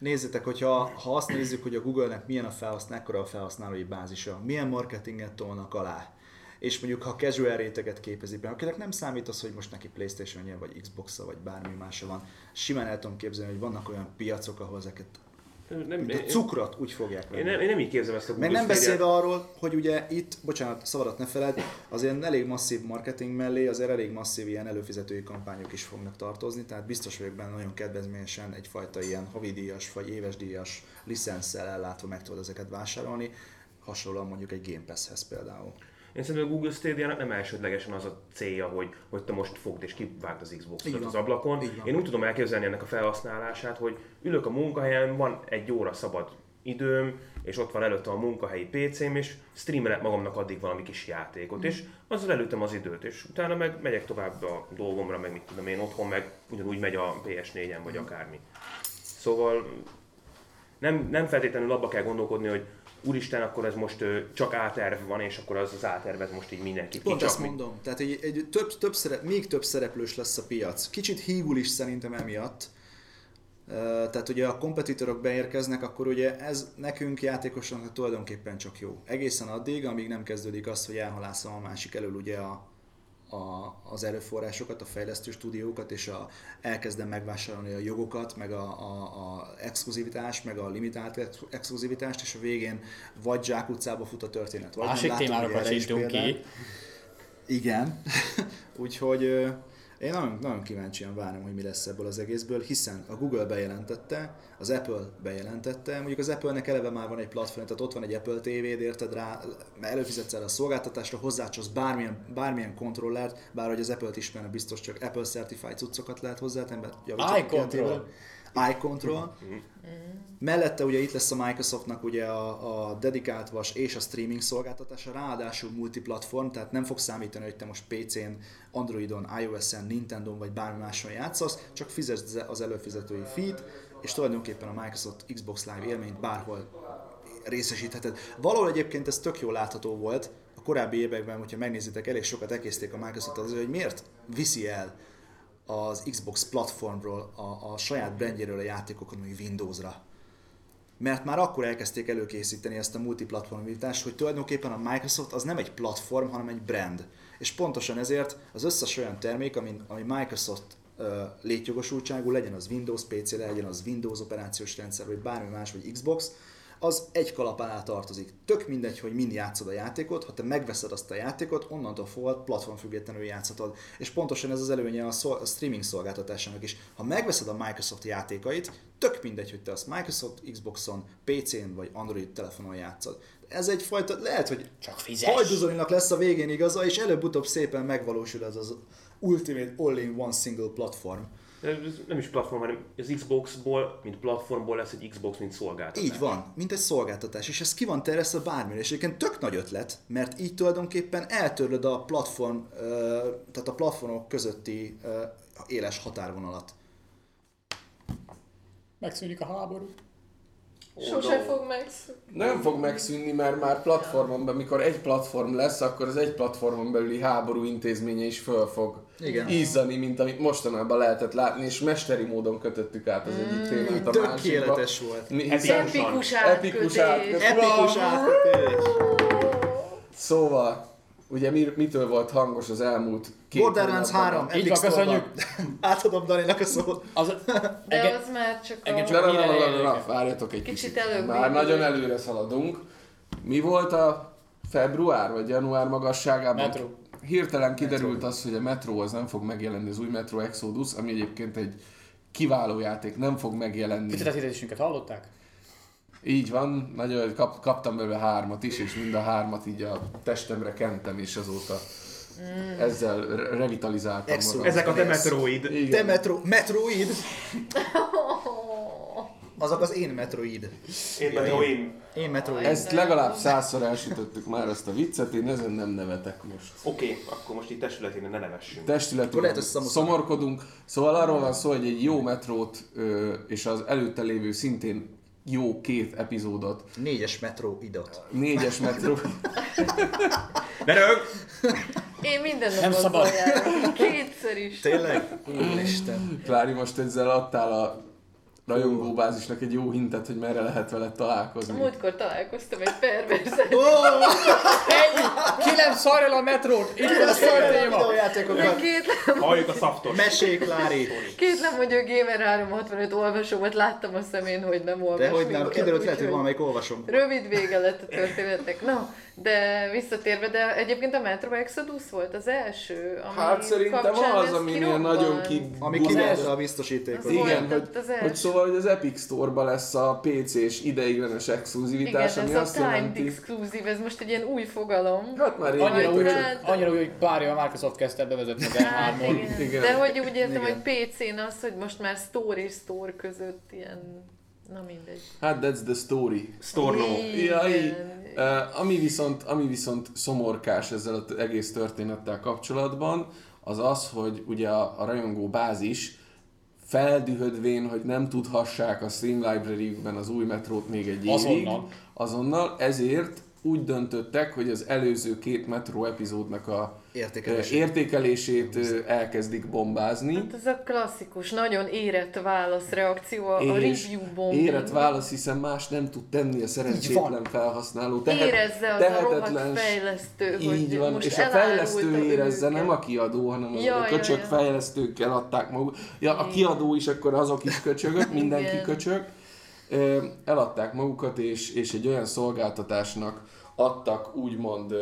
Nézzétek, hogyha ha azt nézzük, hogy a Google-nek milyen a felhasználó, a felhasználói bázisa, milyen marketinget tolnak alá, és mondjuk ha casual réteget képezi be, akinek nem számít az, hogy most neki playstation vagy xbox vagy bármi mása van, simán el tudom képzelni, hogy vannak olyan piacok, ahol ezeket Nem, de cukrot úgy fogják venni. én, nem, én nem így képzelem ezt a Meg Google nem Stadia-t. beszélve arról, hogy ugye itt, bocsánat, szabadat ne feled, azért elég masszív marketing mellé, azért elég masszív ilyen előfizetői kampányok is fognak tartozni, tehát biztos vagyok benne nagyon kedvezményesen egyfajta ilyen havidíjas vagy éves díjas licenszel ellátva meg tudod ezeket vásárolni, hasonlóan mondjuk egy Game Pass-hez például. Én szerintem a Google Stadia nem elsődlegesen az a célja, hogy, hogy te most fogd és kivágd az Xbox-ot az ablakon. Én úgy tudom elképzelni ennek a felhasználását, hogy ülök a munkahelyen, van egy óra szabad időm, és ott van előttem a munkahelyi PC-m, és streamelek magamnak addig valami kis játékot, és azzal előttem az időt, és utána meg megyek tovább a dolgomra, meg mit tudom én otthon, meg ugyanúgy megy a PS4-en, vagy akármi. Szóval nem, nem feltétlenül abba kell gondolkodni, hogy úristen, akkor ez most csak A-terv van, és akkor az az A-terv, ez most így mindenki Pont csak ezt mondom, tehát egy, egy több, több szerep, még több szereplős lesz a piac. Kicsit hígul is szerintem emiatt. Tehát ugye a kompetitorok beérkeznek, akkor ugye ez nekünk játékosoknak tulajdonképpen csak jó. Egészen addig, amíg nem kezdődik az, hogy elhalászom a másik elől ugye a, a, az erőforrásokat, a fejlesztő stúdiókat, és a, elkezdem megvásárolni a jogokat, meg a, a, a exkluzivitást, meg a limitált ex- exkluzivitást, és a végén vagy zsákutcába fut a történet, vagy Másik témára kacsintunk ki. Igen. (laughs) Úgyhogy én nagyon, nagyon kíváncsian várom, hogy mi lesz ebből az egészből, hiszen a Google bejelentette, az Apple bejelentette, mondjuk az Apple-nek eleve már van egy platform, tehát ott van egy Apple TV-d, érted rá, előfizetsz erre a szolgáltatásra, hozzácsolsz bármilyen, bármilyen kontrollert, bár hogy az Apple-t ismerne, biztos csak Apple Certified cuccokat lehet hozzátenni, mert javítsatok Eye ki a control. tévére. Eye Control. Mellette ugye itt lesz a Microsoftnak ugye a, a dedikált vas és a streaming szolgáltatása, ráadásul multiplatform, tehát nem fog számítani, hogy te most PC-n, Androidon, iOS-en, Nintendo-n vagy bármi máson játszasz, csak fizesd az előfizetői feed, és tulajdonképpen a Microsoft Xbox Live élményt bárhol részesítheted. Valahol egyébként ez tök jól látható volt, a korábbi években, hogyha megnézitek, elég sokat ekészték a Microsoft az, hogy miért viszi el az Xbox platformról, a, a saját brandjéről a játékokat, mondjuk Windowsra. Mert már akkor elkezdték előkészíteni ezt a multiplatformitást, hogy tulajdonképpen a Microsoft az nem egy platform, hanem egy brand. És pontosan ezért az összes olyan termék, ami, ami Microsoft létjogosultságú, legyen az Windows PC, legyen az Windows operációs rendszer, vagy bármi más, vagy Xbox, az egy kalap alá tartozik. Tök mindegy, hogy mind játszod a játékot, ha te megveszed azt a játékot, onnantól fogva platformfüggetlenül játszhatod. És pontosan ez az előnye a, szol- a streaming szolgáltatásának is. Ha megveszed a Microsoft játékait, tök mindegy, hogy te azt Microsoft Xboxon, PC-n vagy Android telefonon játszod. Ez egyfajta, lehet, hogy Csak fizes. Hajduzolinak lesz a végén igaza, és előbb-utóbb szépen megvalósul ez az Ultimate All-in-One Single Platform. Nem is platform, hanem az Xboxból, mint platformból lesz egy Xbox, mint szolgáltatás. Így van, mint egy szolgáltatás, és ez ki van terjesztve bármire, és egyébként tök nagy ötlet, mert így tulajdonképpen eltörlöd a platform, tehát a platformok közötti éles határvonalat. Megszűnik a háború. Sose fog megszűnni. Nem fog megszűnni, mert már platformon belül, mikor egy platform lesz, akkor az egy platformon belüli háború intézménye is föl fog Igen. ízzani, mint amit mostanában lehetett látni, és mesteri módon kötöttük át az egyik témát a másikba. Tökéletes volt. Mi- hiszen- Epikus Epikus átkötés. átkötés. Epikus átkötés! Szóval, ugye mi, mitől volt hangos az elmúlt két Borderlands hónapban? 3, Így van, köszönjük. (laughs) Átadom Daninak a szót. Az, De az már csak a... csak- Na, na, na, na, várjatok egy Kicsit kicsit. előbb Már nagyon előre szaladunk. Mi volt a február vagy január magasságában? Metro. Hirtelen kiderült az, hogy a Metro az nem fog megjelenni, az új Metro Exodus, ami egyébként egy kiváló játék, nem fog megjelenni. Picit a hirdetésünket hallották? Így van, nagyon kap, kaptam belőle hármat is, és mind a hármat így a testemre kentem, és azóta Mm. ezzel re- revitalizáltam Exodus. magam. Ezek a Demetroid. Igen. metro, Metroid? (laughs) Azok az én Metroid. Én Metroid. Én Metroid. Ezt legalább százszor elsütöttük már ezt a viccet, én ezen nem nevetek most. Oké, akkor most itt testületén ne nevessünk. Akkor Testületünk lehet, szomorkodunk. Szóval arról van szó, hogy egy jó metrót és az előtte lévő szintén jó két epizódot, Négyes Metroidot. négyes metró, Ne rög! Én minden nap Nem szabad. járok. Kétszer is. Tényleg? Úristen. Klári, most ezzel adtál a rajongóbázisnak egy jó hintet, hogy merre lehet veled A találkozni. múltkor találkoztam egy perverzel. Ennyi! Ki nem szarja le a metrót! Itt van a szar téma! Videójátékokat. Kétlem, Halljuk a szaftos. Mesék, Lári. kétlem, hogy a Gamer 365 olvasómat láttam a szemén, hogy nem olvas De hogy nem, kiderült lehet, hogy valamelyik olvasom. Rövid vége lett a történetnek. No, de visszatérve, de egyébként a Metro Exodus volt az első, ami Hát szerintem az, ami nagyon ki... Ami kiderült a biztosítékot. Igen, hogy, ott az első. hogy szóval hogy az Epic Store-ba lesz a PC-s ideiglenes Igen, exkluzivitás, ami ez a azt timed jelenti... exclusive, ez most egy ilyen új fogalom. Hát már Annyira régóta úgy, csak- Hát- annyira úgy, hogy pár éve a Microsoft kezdte bevezetni a Hát igen. Igen. De hogy úgy értem, Igen. hogy PC-n az, hogy most már store és store között ilyen... Na mindegy. Hát that's the story. Storno. Ja, így. Igen. Uh, ami, viszont, ami viszont szomorkás ezzel az egész történettel kapcsolatban, az az, hogy ugye a, a rajongó bázis feldühödvén, hogy nem tudhassák a Steam Library-ükben az új metrót még egy évig, Azonnal. azonnal ezért úgy döntöttek, hogy az előző két metró epizódnak a Értékelését. ö, értékelését ö, elkezdik bombázni. Hát ez a klasszikus, nagyon érett válaszreakció a, a review bombing. érett válasz, hiszen más nem tud tenni a szerencsétlen felhasználó. Érezze az a rohadt fejlesztő, hogy Így van, most és a fejlesztő érezze, őket. nem a kiadó, hanem Ja, ja, a ja, köcsög ja. fejlesztőkkel adták maguk. Ja, a kiadó is, akkor azok is köcsögök, mindenki köcsög. Eladták magukat, és, és egy olyan szolgáltatásnak adtak úgymond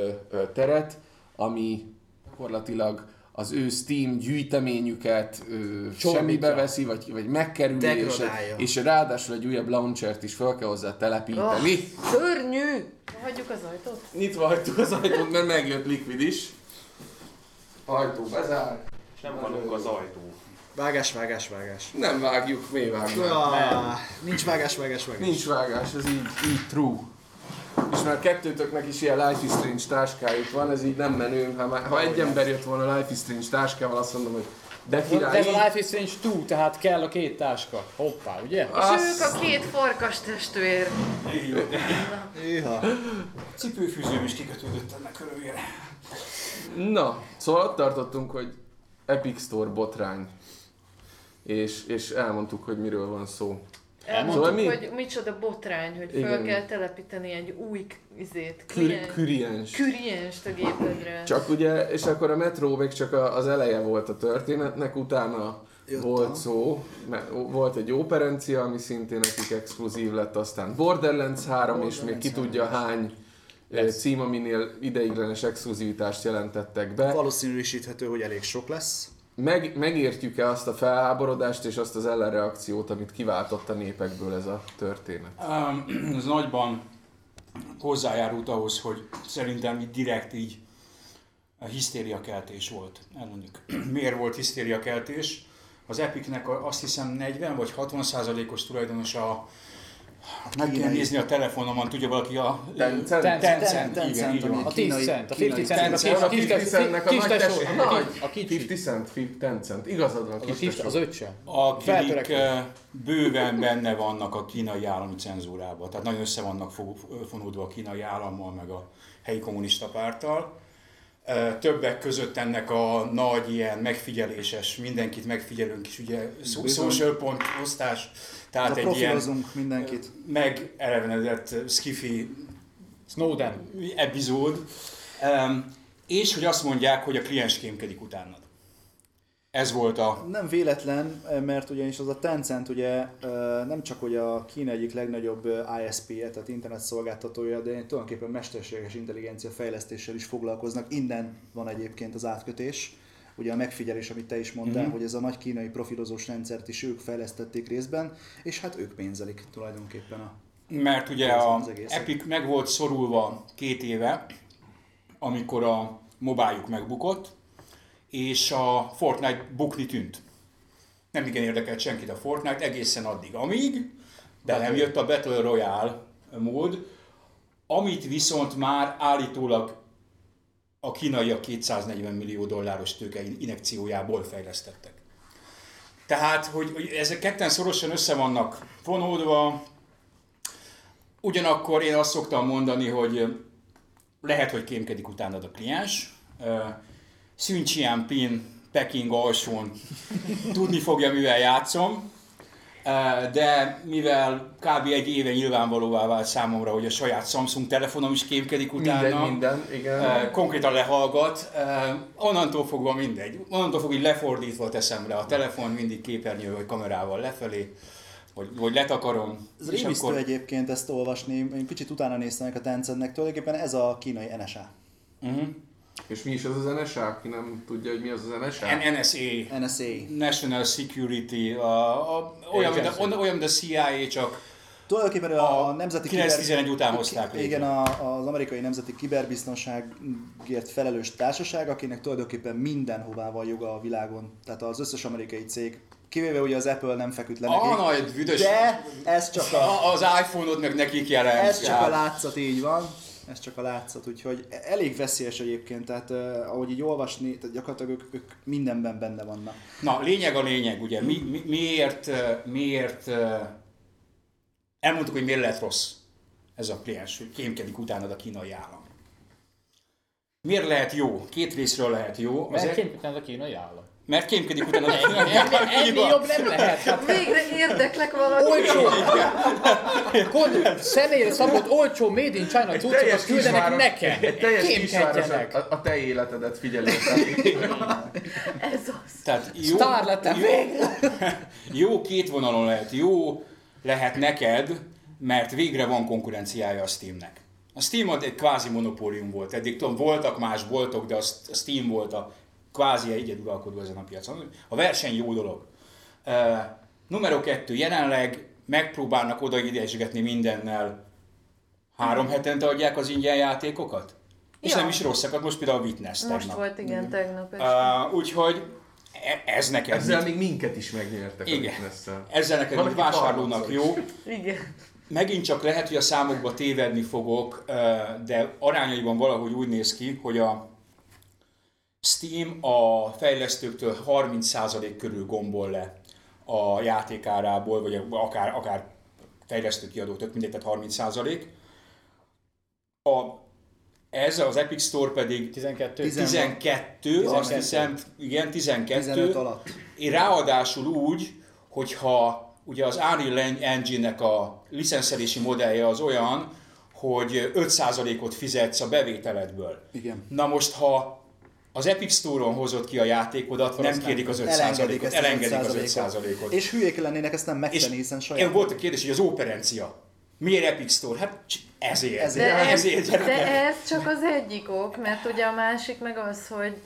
teret, ami gyakorlatilag az ő Steam gyűjteményeket ö, Csorbítja. semmibe veszi, vagy, vagy megkerüli, és, és ráadásul egy újabb launchert is fel kell hozzá telepíteni. Oh, szörnyű! Hagyjuk az ajtót? Nyitva hagytuk az ajtót, mert megjött Liquid is. Ajtó bezár. És nem hallunk az ajtó. Vágás, vágás, vágás. Nem vágjuk, mi vágjuk. Ah, nincs vágás, vágás, vágás. Nincs vágás, ez így, így true. És már kettőtöknek is ilyen Life is Strange táskájuk van, ez így nem menő. Ha, már, ha egy ember jött volna Life is Strange táskával, azt mondom, hogy de De király. ez a Life is Strange 2, tehát kell a két táska. Hoppá, ugye? És ők a két farkas testvér. Iha. Cipőfűzőm is kikötődött ennek örömére. Na, szóval ott tartottunk, hogy Epic Store botrány. És, és elmondtuk, hogy miről van szó. Elmondtuk, Szóval mi? hogy micsoda botrány, hogy föl Igen. kell telepíteni egy új izét, Kür, küriens. kürienst a gépedre. Csak ugye, és akkor a Metro még csak az eleje volt a történetnek, utána Jött volt szó, me- volt egy operencia, ami szintén nekik exkluzív lett, aztán Borderlands 3, és még ki tudja hány eh, cím, aminél ideiglenes exkluzivitást jelentettek be. Valószínűsíthető, hogy elég sok lesz. Meg, megértjük-e azt a felháborodást és azt az ellenreakciót, amit kiváltott a népekből ez a történet? Ez nagyban hozzájárult ahhoz, hogy szerintem így direkt így a hisztériakeltés volt ellenük. (clears throat) Miért volt hisztériakeltés? Az Epicnek a- azt hiszem 40 vagy 60 százalékos tulajdonosa meg kell Kínai. nézni a telefonomon, tudja valaki a... Tencent. Tencent, Tencent, igen. A 10 Kínai- cent, a kínai 50 cent, a Tencent, a kis, kis, 50 kis, centnek a nagy tesó, a Nagy. kis- a kicsi. 50 cent, 50 cent. Igazad van, kis tesó. az öccse. akik bőven benne vannak a kínai állami cenzúrában. Tehát nagyon össze vannak fo- fonódva a kínai állammal, meg a helyi kommunista párttal. Többek között ennek a nagy ilyen megfigyeléses, mindenkit megfigyelünk is, ugye social pont osztás, tehát egy ilyen mindenkit. megelevenedett skifi Snowden. epizód, és hogy azt mondják, hogy a kliens kémkedik utánad. Ez volt a... Nem véletlen, mert ugyanis az a Tencent ugye nem csak hogy a Kína egyik legnagyobb ISP-je, tehát internet szolgáltatója, de tulajdonképpen mesterséges intelligencia fejlesztéssel is foglalkoznak. Innen van egyébként az átkötés. Ugye a megfigyelés, amit te is mondtál, Mhm. hogy ez a nagy kínai profilozós rendszert is ők fejlesztették részben, és hát ők pénzelik tulajdonképpen a Mert ugye a az. Epic meg volt szorulva két éve, amikor a mobilejuk megbukott, és a Fortnite bukni tűnt. Nem igen érdekelt senkit a Fortnite egészen addig, amíg be nem jött a Battle Royale mód, amit viszont már állítólag a kínaiak 240 millió dolláros tőke injekciójából fejlesztettek. Tehát, hogy, ezek ketten szorosan össze vannak fonódva, Ugyanakkor én azt szoktam mondani, hogy lehet, hogy kémkedik utánad a kliens. Xi Jinping Peking alsón tudni fogja, mivel játszom, de mivel kb. egy éve nyilvánvalóvá vált számomra, hogy a saját Samsung telefonom is kémkedik utána, Minden, minden, igen. Konkrétan lehallgat, onnantól fogva mindegy. Onnantól fogva így lefordítva teszem le a telefon, mindig képernyő vagy kamerával lefelé, vagy, vagy letakarom. Ez rémisztő egyébként ezt olvasni, én kicsit utána néztem a Tencentnek, tulajdonképpen ez a kínai NSA. uh-huh. És mi is az az NSA, aki nem tudja, hogy mi az az NSA? NSA, NSA. National Security, a, a, olyan, mint a, olyan, mint a CIA, csak Tulajdonképpen a, A nemzeti 9-11 után hozták létre. Igen, a, az amerikai nemzeti kiberbiztonságért felelős társaság, akinek tulajdonképpen mindenhová van joga a világon. Tehát az összes amerikai cég, kivéve ugye az Apple nem feküdt le a nekik. nagy büdös, De ez csak a, a, az iPhone-od meg nekik jelent. ez csak a látszat, így van. Ez csak a látszat, úgyhogy elég veszélyes egyébként, tehát uh, ahogy így olvasni, tehát gyakorlatilag ők, ők mindenben benne vannak. Na, lényeg a lényeg, ugye, mi, mi, miért, eh, miért, eh, elmondtuk, hogy miért lett rossz ez a kliens, hogy kémkedik utánad a kínai állam. Miért lehet jó? Két részről lehet jó. Az Mert egy- kémkednek a kínai állam. Mert kémkedik utánad a kínai állam. Ennél, jobb nem lehet. Hát Végre érdeklek valaki. olcsó, kod, személyre szabott olcsó Made in China cuccokat küldenek kisváros- nekem. Egy teljes kisváros Kémkedjenek. a, a te életedet figyelő. Ez az. Tehát jó, Sztár lettem végre. (laughs) jó két vonalon lehet. Jó lehet neked, mert végre van konkurenciája a Steamnek. A Steam egy kvázi monopólium volt. Eddig tudom, voltak más boltok, de a a Steam volt a kvázi egyedülalkodó ezen a piacon. A verseny jó dolog. Uh, numero kettő, jelenleg megpróbálnak odaidesgetni mindennel. Három hetente adják az ingyen játékokat? És Ja. nem is rosszakat, most például a Witness Most tegnap. volt, igen, tegnap este. Uh, úgyhogy e- ez neked Ezzel mit- még minket is megnyertek Igen. a Witness-szel. ezzel neked, mint vásárlónak jó. Igen. Megint csak lehet, hogy a számokba tévedni fogok, de arányaiban valahogy úgy néz ki, hogy a Steam a fejlesztőktől 30% körül gombol le a játékárából, vagy akár, akár fejlesztő kiadó, tök mindegy, tehát 30%. A, ez az Epic Store pedig 12. 12, azt 12. hiszem, igen, 12. 15 alatt. Ráadásul úgy, hogyha ugye az Unreal Engine-nek a licenszelési modellje az olyan, hogy 5%-ot fizetsz a bevételedből. Igen. Na most, ha az Epic Store-on hozott ki a játékodat, nem azt kérik az Elengedik 5%-ot, ezt az elengedik az 5%-ot. 5%-ot. És hülyék lennének ezt nem És megtenni, hiszen én saját... volt a kérdés, hogy az operencia. Miért Epic Store? Hát ezért. Ezért. De, ez, ezért de gyerekek. ez csak az egyik ok, mert ugye a másik meg az, hogy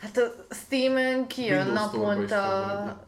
hát a Steam-en kijön naponta,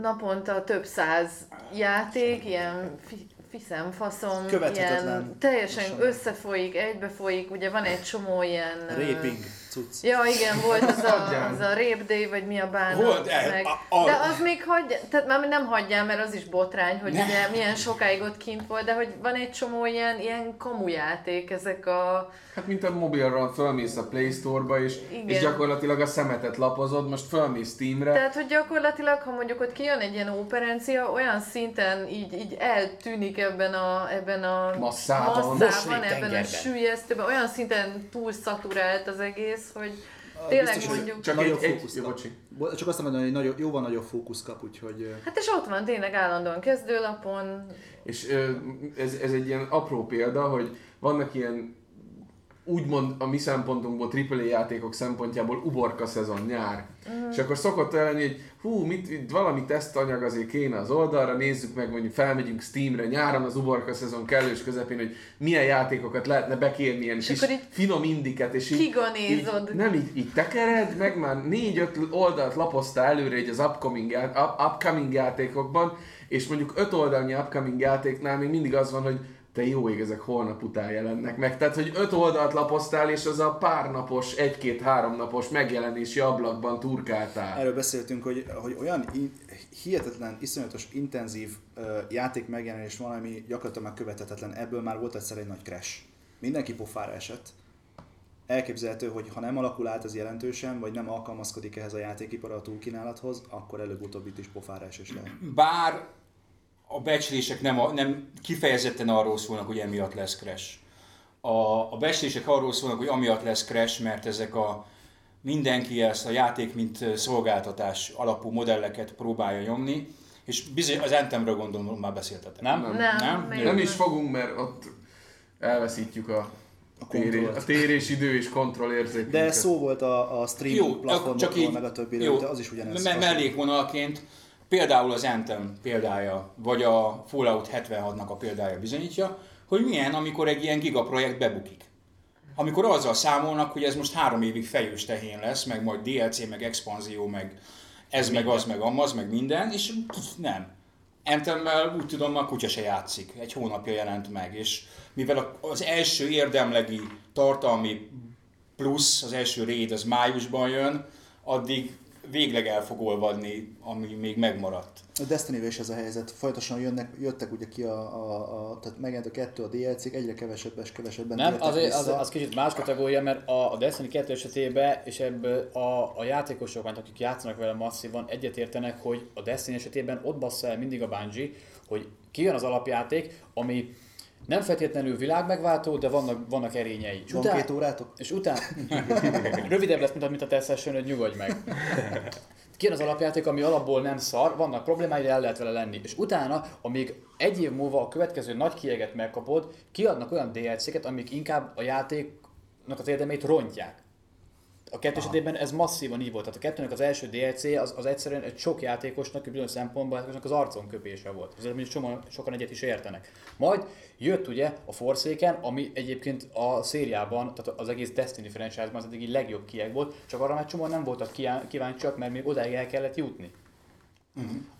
naponta több száz játék, ilyen fi, fiszem, faszom, ilyen teljesen összefolyik, egybefolyik, ugye van egy csomó ilyen... ö, Raping. Cucc. Ja, igen, volt az a, az a Rape Day, vagy mi a bánat. Volt, eh, meg. a- a- De az még hagyja, tehát már nem hagyjál, mert az is botrány, hogy Ne. ugye milyen sokáig ott kint volt, de hogy van egy csomó ilyen, ilyen kamujáték, ezek a... Hát mint a mobilról fölmész a Play Store-ba, és, Igen. és gyakorlatilag a szemetet lapozod, most fölmész Steamre, Tehát, hogy gyakorlatilag, ha mondjuk ott kijön egy ilyen operencia, olyan szinten így, így eltűnik ebben a, ebben a Masszában. masszában ebben a tengerben. sülyeztőben, olyan szinten túl szaturált az egész, hogy tényleg biztos, mondjuk... csak Nagyobb egy, egy, fókusz jó, kap. Bo- Csak azt mondani, hogy nagyobb, jóval nagyobb fókusz kap, úgyhogy... Hát és ott van tényleg állandóan kezdőlapon, És ez, ez egy ilyen apró példa, hogy vannak ilyen úgymond a mi szempontunkból AAA játékok szempontjából uborka szezon nyár. Mm. És akkor szokott lenni, hogy hú, mit, itt valami tesztanyag azért kéne az oldalra, nézzük meg, mondjuk felmegyünk Steamre nyáron az uborka szezon kellős közepén, hogy milyen játékokat lehetne bekérni, ilyen akkor így finom indiket, és így, így, nem így, így tekered, meg már négy-öt oldalt lapoztál előre így az upcoming, up, upcoming játékokban, és mondjuk öt oldalnyi upcoming játéknál még mindig az van, hogy te jó ég, ezek holnap után jelennek meg. Tehát, hogy öt oldalt lapoztál, és az a pár napos, egy-két-három napos megjelenési ablakban turkáltál. Erről beszéltünk, hogy, hogy olyan in, hihetetlen, iszonyatos, intenzív uh, játék megjelenés van, ami gyakorlatilag már követhetetlen. Ebből már volt egyszer egy nagy crash. Mindenki pofára esett. Elképzelhető, hogy ha nem alakul át ez jelentősen, vagy nem alkalmazkodik ehhez a játékipar a túlkínálathoz, akkor előbb-utóbb itt is pofára esés lehet. Bár a becslések nem, a, nem kifejezetten arról szólnak, hogy emiatt lesz crash. A, a becslések arról szólnak, hogy amiatt lesz crash, mert ezek a mindenki ezt a játék mint szolgáltatás alapú modelleket próbálja nyomni, és bizony az Anthemről gondolom már beszéltetek. Nem? Nem, Nem? még Nem is fogunk, mert ott elveszítjük a, A téré, kontrollt. a térésidő és kontrollérzékünket. De szó volt a, a stream Jó, csak platformokról, meg a többiről, jó, de az is ugyanez. me- mellékvonalként például az Anthem példája, vagy a Fallout 76-nak a példája bizonyítja, hogy milyen, amikor egy ilyen gigaprojekt bebukik. Amikor azzal számolnak, hogy ez most három évig fejős tehén lesz, meg majd DLC, meg expanzió, meg ez, meg az, meg amaz, meg minden, és nem. Anthemmel úgy tudom, a kutya se játszik. Egy hónapja jelent meg, és mivel az első érdemlegi tartalmi plusz, az első raid az májusban jön, addig végleg el fog olvadni, ami még megmaradt. A destiny is ez a helyzet. Folyamatosan jönnek, jöttek ugye ki a, a, a tehát megjelent a kettő a DLC-k, egyre kevesebb és kevesebben Nem, az, vissza. az kicsit más kategória, mert a, a Destiny 2 esetében, és ebből a, a játékosok, akik játszanak vele masszívan, egyetértenek, hogy a Destiny esetében ott bassza el mindig a Bungie, hogy kijön az alapjáték, ami nem feltétlenül világmegváltó, de vannak, vannak erényei. És Van után- két órátok? És utána (laughs) rövidebb lesz, mint mint a te session, hogy nyugodj meg. Kijön az alapjáték, ami alapból nem szar, vannak problémái, de el lehet vele lenni. És utána, amíg egy év múlva a következő nagy kieget megkapod, kiadnak olyan DLC-ket, amik inkább a játéknak az érdemét rontják. A kettő esetében ez masszívan így volt. Tehát a kettőnek az első DLC az, az egyszerűen egy sok játékosnak, bizonyos szempontból játékosnak az arcon köpése volt. Ezért mondjuk sokan, sokan egyet is értenek. Majd jött ugye a Forsaken, ami egyébként a szériában, tehát az egész Destiny franchise-ban az eddigi legjobb kieg volt, csak arra már csomóan nem voltak kíváncsiak, mert még odáig el kellett jutni.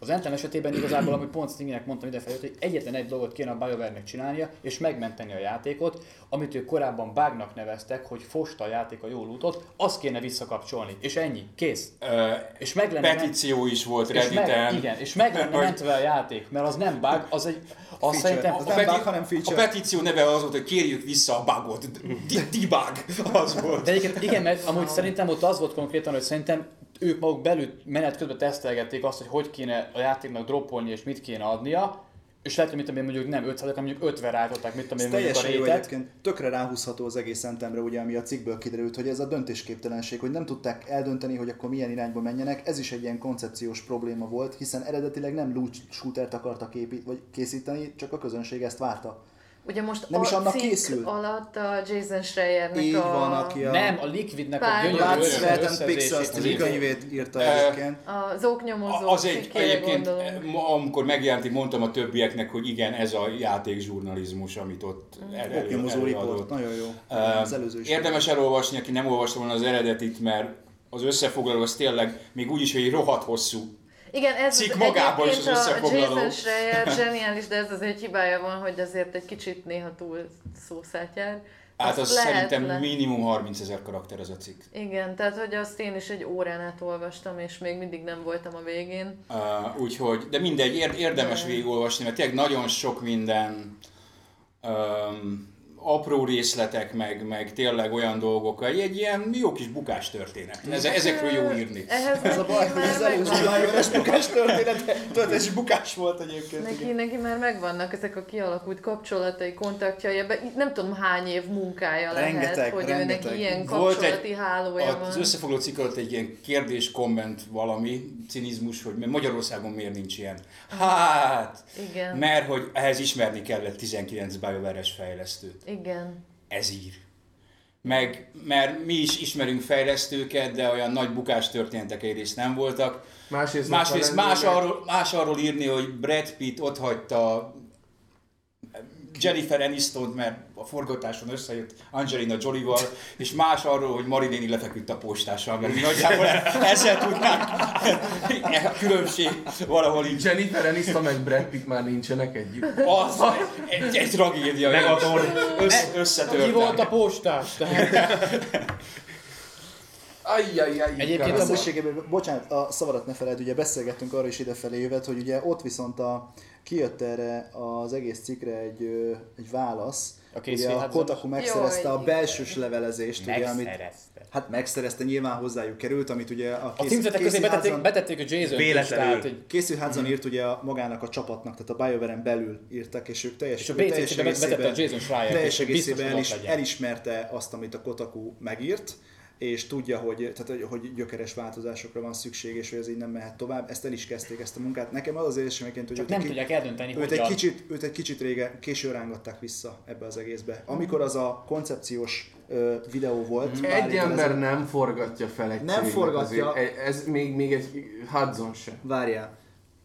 Az Anthem esetében igazából, amit pont Stingynek mondtam idefelé, hogy egyetlen egy dolgot kéne a BioWare-nek csinálnia, és megmenteni a játékot, amit ők korábban bugnak neveztek, hogy fosta a játék a jó lootot, azt kéne visszakapcsolni. És ennyi, kész. Ö, És meg lenne petíció is volt és meg, Redditen. igen, és meg lenne mentve a játék, mert az nem bug, az egy, azt Feature. szerintem, Az A, nem peti- bug, hanem feature. a petíció neve az volt, hogy kérjük vissza a bugot. Debug az volt. De egyébként igen, mert amúgy szerintem ott az volt konkrétan, hogy szerintem ők maguk belül menet közben tesztelgették azt, hogy hogy kéne a játéknak droppolni és mit kéne adnia, és lehet, hogy mit tudom én mondjuk nem 500, hanem mondjuk 50 rájtották, mit tudom én mondjuk a teljesen jó rétet. egyébként. Tökre ráhúzható az egész szentemre, ugye, ami a cikkből kiderült, hogy ez a döntésképtelenség, hogy nem tudták eldönteni, hogy akkor milyen irányba menjenek. Ez is egy ilyen koncepciós probléma volt, hiszen eredetileg nem loot shootert akartak épít, vagy készíteni, csak a közönség ezt várta. Ugye most Nem a is annak készül. alatt a Jason Schreiernek Így a... van, aki a Nem, a Liquidnek a gyönyörű Blood, Sweat and. Pixels című könyvét írta Eh, egyébként. Az oknyomozó Az egy, egyébként, gondolom. amikor megjelent, én mondtam a többieknek, hogy igen, ez a játékzsurnalizmus, amit ott el, el, Oknyomozó előadott. nagyon jó. Uh, Az előző is. Érdemes elolvasni, aki nem olvasta volna az eredetit, mert az összefoglaló az tényleg, még úgy is, hogy egy rohadt hosszú. Igen, ez cikk az magában is az a összefoglaló. Jason Schreier (laughs) zseniális, de ez az egy hibája van, hogy azért egy kicsit néha túl szószát jár. Hát az lehet szerintem le- minimum 30 ezer karakter ez a cikk. Igen, tehát hogy azt én is egy órán át olvastam, és még mindig nem voltam a végén. Uh, úgyhogy, de mindegy, ér- érdemes De- végigolvasni, mert tényleg nagyon sok minden um, apró részletek, meg, meg tényleg olyan dolgok, egy, egy ilyen jó kis bukás történet. Ez, ezekről jó írni. Ehhez Ez a baj, hogy az előző bukás történet, történeti bukás volt egyébként. Neki, igen. neki már megvannak ezek a kialakult kapcsolatai, kontaktjai, ebben nem tudom hány év munkája lehet, Rengeteg, hogy rengeteg. neki ilyen Volt kapcsolati egy- hálója Az van. összefoglaló cikk alatt egy ilyen kérdés, komment valami, cinizmus, hogy mert Magyarországon miért nincs ilyen. Hát, Igen. mert hogy ehhez ismerni kellett 19 BioWare-es fejlesztőt. Igen. Ez ír. Meg, mert mi is ismerünk fejlesztőket, de olyan nagy bukás történetek egyrészt nem voltak. Másrészt, Másrészt más arról, más arról írni, hogy Brad Pitt ott hagyta Jennifer Aniston, mert a forgatáson összejött Angelina Jolie-val, és más arról, hogy Marilyn lefeküdt a postással, mert mi nagyjából ezzel tudnánk a különbség valahol így. Jennifer Aniston meg Brad Pitt már nincsenek együtt. Az egy, egy tragédia. Megaton. Össz, Ki összetörtek. volt a postás? Tehát, Ajjajjaj. Egyébként. Összességében, bocsánat, a szavarat ne feled, ugye beszélgettünk arról is idefelé jövet, hogy ugye ott viszont a, kijött erre az egész cikkre egy, egy válasz. A ugye a Kotaku megszerezte Jaj, a belsős levelezést, ugye, amit megszerezte. hát megszerezte, nyilván hozzájuk került, amit ugye a, A kész- címzetek közé készülházan- betették, betették a Jason Véletlenül. tehát, hogy Készülházan írt ugye a, magának a csapatnak, tehát a BioWare-en belül írtak, és ők teljes, És a teljes egészében- a Jason Schreier, teljes egészében el is, elismerte azt, amit a Kotaku megírt, és tudja, hogy, tehát, hogy- hogy gyökeres változásokra van szükség, és hogy ez így nem mehet tovább. Ezt el is kezdték, ezt a munkát. Nekem az az érzésem, hogy csak őt nem egy ki- tudják eldönteni, őt hogy egy, a... kicsit, őt egy kicsit régen, későn rángatták vissza ebbe az egészbe. Amikor az a koncepciós ö, videó volt, pár Egy ember ezelőtt- nem forgatja fel egy Nem forgatja. azért. Ez még, még egy Hudson sem. Várjál,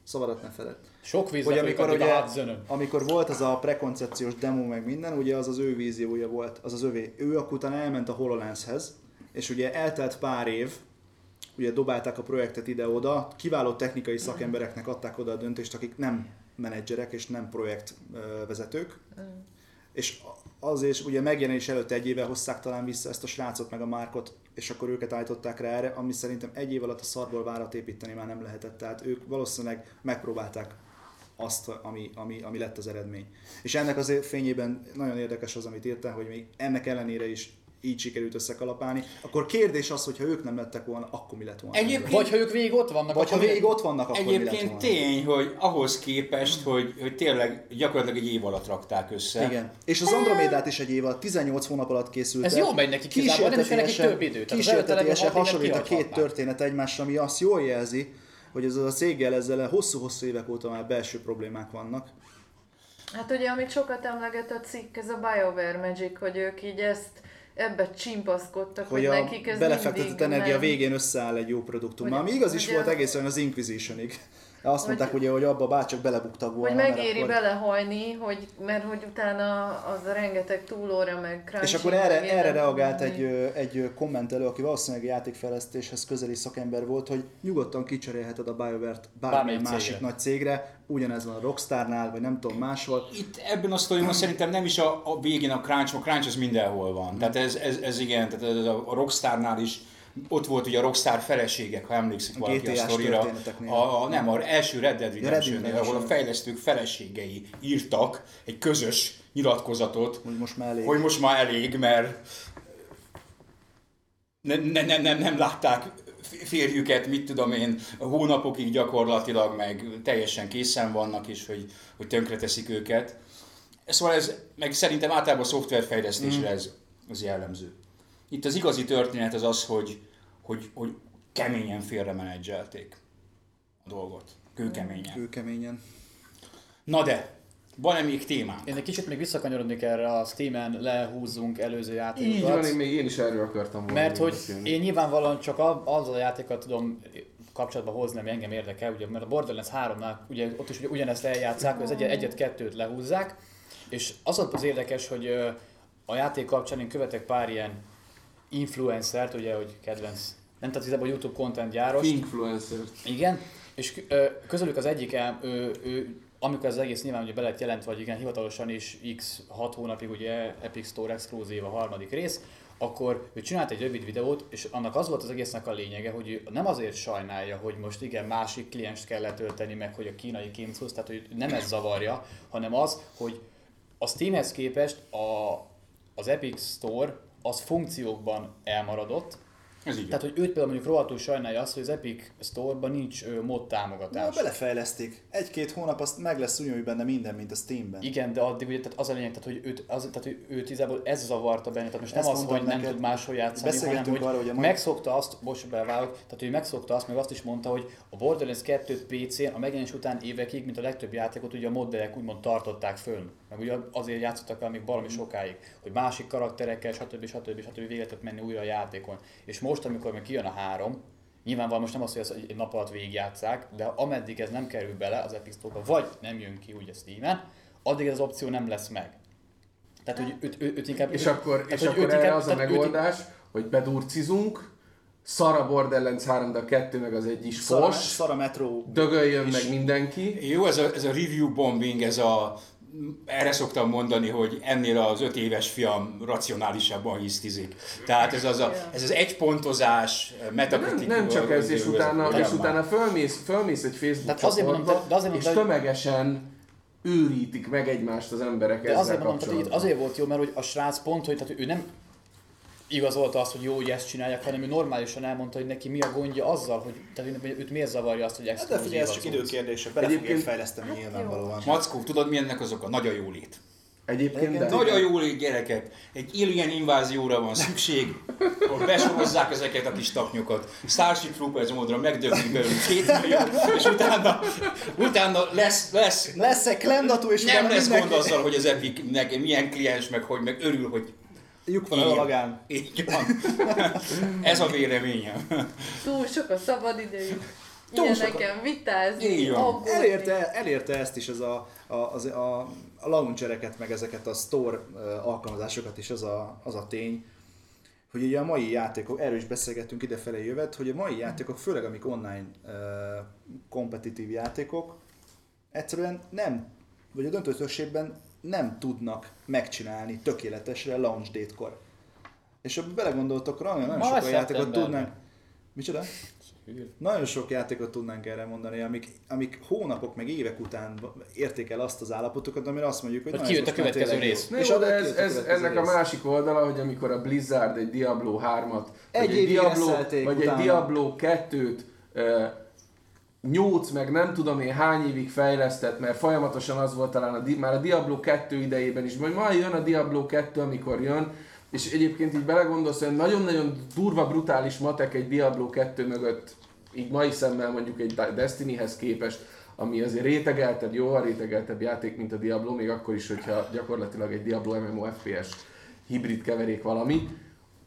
szabadat ne feled. Sok víz hogy amikor, ugye, a amikor volt az a prekoncepciós demo meg minden, ugye az az ő víziója volt, az az övé. Ő akkor utána elment a HoloLenshez, és ugye eltelt pár év, ugye dobálták a projektet ide-oda, kiváló technikai szakembereknek adták oda a döntést, akik nem menedzserek és nem projektvezetők, és azért ugye megjelenés előtt egy éve hozták talán vissza ezt a srácot meg a Márkot, és akkor őket állították rá erre, ami szerintem egy év alatt a szarból várat építeni már nem lehetett. Tehát ők valószínűleg megpróbálták azt, ami, ami, ami lett az eredmény. És ennek az fényében nagyon érdekes az, amit írtál, hogy még ennek ellenére is így sikerült összekalapálni. Akkor kérdés az, hogy ha ők nem lettek volna, akkor mi lett volna? Egyébként- Vagy ha ők végig ott vannak, Vagy ha végig ott vannak, akkor mi lett Egyébként volna? tény, hogy ahhoz képest, hogy, hogy tényleg gyakorlatilag egy év alatt rakták össze. Igen. És az Andromédát is egy év alatt, 18 hónap alatt készült. Ez jól megy nekik igazából, nem is Kísértetiesen- több idő. Tehát az Kísértetiesen hasonlít a két történet egymásra, ami azt jól jelzi, hogy ez a céggel ezzel hosszú-hosszú évek óta már belső problémák vannak. Hát ugye, amit sokat emleget a cikk, ez a BioWare Magic, hogy ők így ezt ebbe csimpaszkodtak, hogy, Hogy nekik ez belefektetett energia nem. végén összeáll egy jó produktum. Hogy- Ami igaz is volt egészen az Inquisitionig. Azt mondták Hogy- ugye, hogy abba bárcsak belebuktak volna. Hogy megéri akkor... belehajni, hogy, mert hogy utána az a rengeteg túlóra, meg És akkor erre, erre reagált egy, egy kommentelő, aki valószínűleg játékfejlesztéshez közeli szakember volt, hogy nyugodtan kicserélheted a BioWare-t bármilyen Bármelyik másik cégre. nagy cégre, ugyanez van a Rockstarnál, vagy nem tudom máshol. Itt ebben a sztoriban szerintem nem is a, a végén a crunch, a crunch az mindenhol van. Tehát ez, ez, ez igen, tehát ez a Rockstarnál is ott volt ugye a Rockstar feleségek, ha emlékszik A valaki a sztorira. A, a, nem, a első Red Dead redemption ahol a fejlesztők feleségei írtak egy közös nyilatkozatot, Hogy most már elég. hogy most már elég, mert ne, ne, ne, nem, nem látták férjüket, mit tudom én, hónapokig gyakorlatilag, meg teljesen készen vannak, és hogy, hogy tönkreteszik őket. Szóval ez, meg szerintem általában a szoftverfejlesztésre ez, ez jellemző. Itt az igazi történet az az, hogy, hogy, hogy keményen félremenedzselték a dolgot. Kőkeményen. Kőkeményen. Na de, van-e még témánk? Én egy kicsit még visszakanyarodnék erre a Steam-en lehúzzunk előző játékokat. Így van, én még én is erről akartam volna Mert hogy beszélni. én nyilvánvalóan csak a- azzal a játékkal tudom kapcsolatba hozni, ami engem érdekel, ugye, mert a Borderlands 3-nál ugye, ott is ugye ugyanezt eljátszák, hogy az egyet, egyet-kettőt lehúzzák, és az ott az érdekes, hogy a játék kapcsán én követek pár ilyen influencert, ugye, hogy kedvenc, nem tehát igazából YouTube content gyáros, Influencer. igen, és közülük az egyik el, ő, ő amikor az egész nyilván ugye be lett jelentve, vagy igen, hivatalosan is x 6 hónapig ugye Epic Store exkluzív a harmadik rész, akkor ő csinált egy rövid videót, és annak az volt az egésznek a lényege, hogy nem azért sajnálja, hogy most igen, másik klienst kell letölteni, meg hogy a kínai kémcusz, tehát hogy nem ez zavarja, hanem az, hogy a Steamhez képest a, az Epic Store az funkciókban elmaradott, Ez így. tehát, hogy őt például mondjuk rohadtul sajnálja azt, hogy az Epic Store-ban nincs ö, mod Na, támogatás. belefejlesztik. Egy-két hónap azt meg lesz ugyanúgy benne minden, mint a Steamben. Igen, de addig ugye tehát az a lényeg, tehát, hogy őt, az, tehát, hogy őt igazából ez zavarta benne, tehát most Ezt nem az, hogy nem neked. tud máshol játszani, hanem hogy, arról, hogy a mai- megszokta azt, bocs, beleválok, tehát hogy megszokta azt, meg azt is mondta, hogy a Borderlands 2 PC-n a megjelenés után évekig, mint a legtöbb játékot, ugye a modderek úgymond tartották fönn. Meg ugye azért játszottak el még valami sokáig, hogy másik karakterekkel, stb. stb. stb. végig lehetett menni újra a játékon. És most, amikor meg kijön a három, Nyilvánvalóan most nem az, hogy ezt egy nap alatt végigjátszák, de ameddig ez nem kerül bele az Epic Store-ba, vagy nem jön ki úgy a Steam-en, addig ez az opció nem lesz meg. Tehát, hogy őt, őt, őt inkább... És akkor, tehát, és hogy akkor őt erre inkább- az a tehát őt- megoldás, hogy bedurcizunk, szar a Borderlands 3, de a 2 meg az egy is Szara, fos, szara Metro. dögöljön meg mindenki. Jó, ez a, ez a review bombing, ez a erre szoktam mondani, hogy ennél az öt éves fiam racionálisabban hisztizik. Tehát ez az, a, ez az egypontozás, Nem, metakritik. nem csak ez, és utána, és utána fölmész, fölmész egy Facebook Tehát azért mondom, csoportba, de azért és tömegesen őrítik meg egymást az emberek De ezzel azért mondom, tehát azért volt jó, mert hogy a srác pont, hogy tehát ő nem igazolta azt, hogy jó, hogy ezt csinálják, hanem ő normálisan elmondta, hogy neki mi a gondja azzal, hogy tehát őt miért zavarja azt, hogy Hát de figyelj, ez az csak időkérdése. Bele Egyébként- fejleszteni nyilvánvalóan. Mackó, tudod mi ennek az oka? Nagyon jó lét. Egyébként, de, Nagyon jó lét, gyerekek. Egy alien invázióra van szükség, hogy besorozzák ezeket a kis taknyokat. Starship Troopers módra megdöglik belőle két millió, és utána, utána lesz, lesz Lesz-e klemdató, és nem lesz gond azzal, hogy az Epicnek milyen kliens, meg hogy meg örül, hogy Lyuk van a lavagán. így van. (laughs) Ez a véleményem. Túl sok a szabad idejük. Túl Ilyen sok nekem vitázni, Így van. aggódni. Elérte, elérte ezt is ez a, a, az, a, a launchereket, meg ezeket a store alkalmazásokat is az a, az a tény, hogy ugye a mai játékok, erről is beszélgettünk idefelé jövet, hogy a mai játékok, főleg amik online uh, kompetitív játékok, egyszerűen nem, vagy a döntő többségben nem tudnak megcsinálni tökéletesre launch date-kor. És ha belegondoltok, rá, nagyon Ma sok játékot tudnánk. Micsoda? Nagyon sok játékot tudnánk erre mondani, amik, amik hónapok, meg évek után érték el azt az állapotokat, amire azt mondjuk, hogy, Hogy kijött ez a következő rész. jó. És jó, ez, a ez, következő ennek a rész. másik oldala, hogy amikor a Blizzard egy Diablo 3-at, Egy vagy egy Diablo, vagy egy. Diablo 2-t uh, nyolc, meg nem tudom én hány évig fejlesztett, mert folyamatosan az volt talán a, már a Diablo 2 idejében is, majd majd jön a Diablo 2, amikor jön, és egyébként így belegondolsz, hogy nagyon-nagyon durva, brutális matek egy Diablo 2 mögött, így mai szemmel mondjuk egy Destinyhez képest, ami azért rétegeltebb, jóval rétegeltebb játék, mint a Diablo, még akkor is, hogyha gyakorlatilag egy Diablo MMO FPS hibrid keverék valami.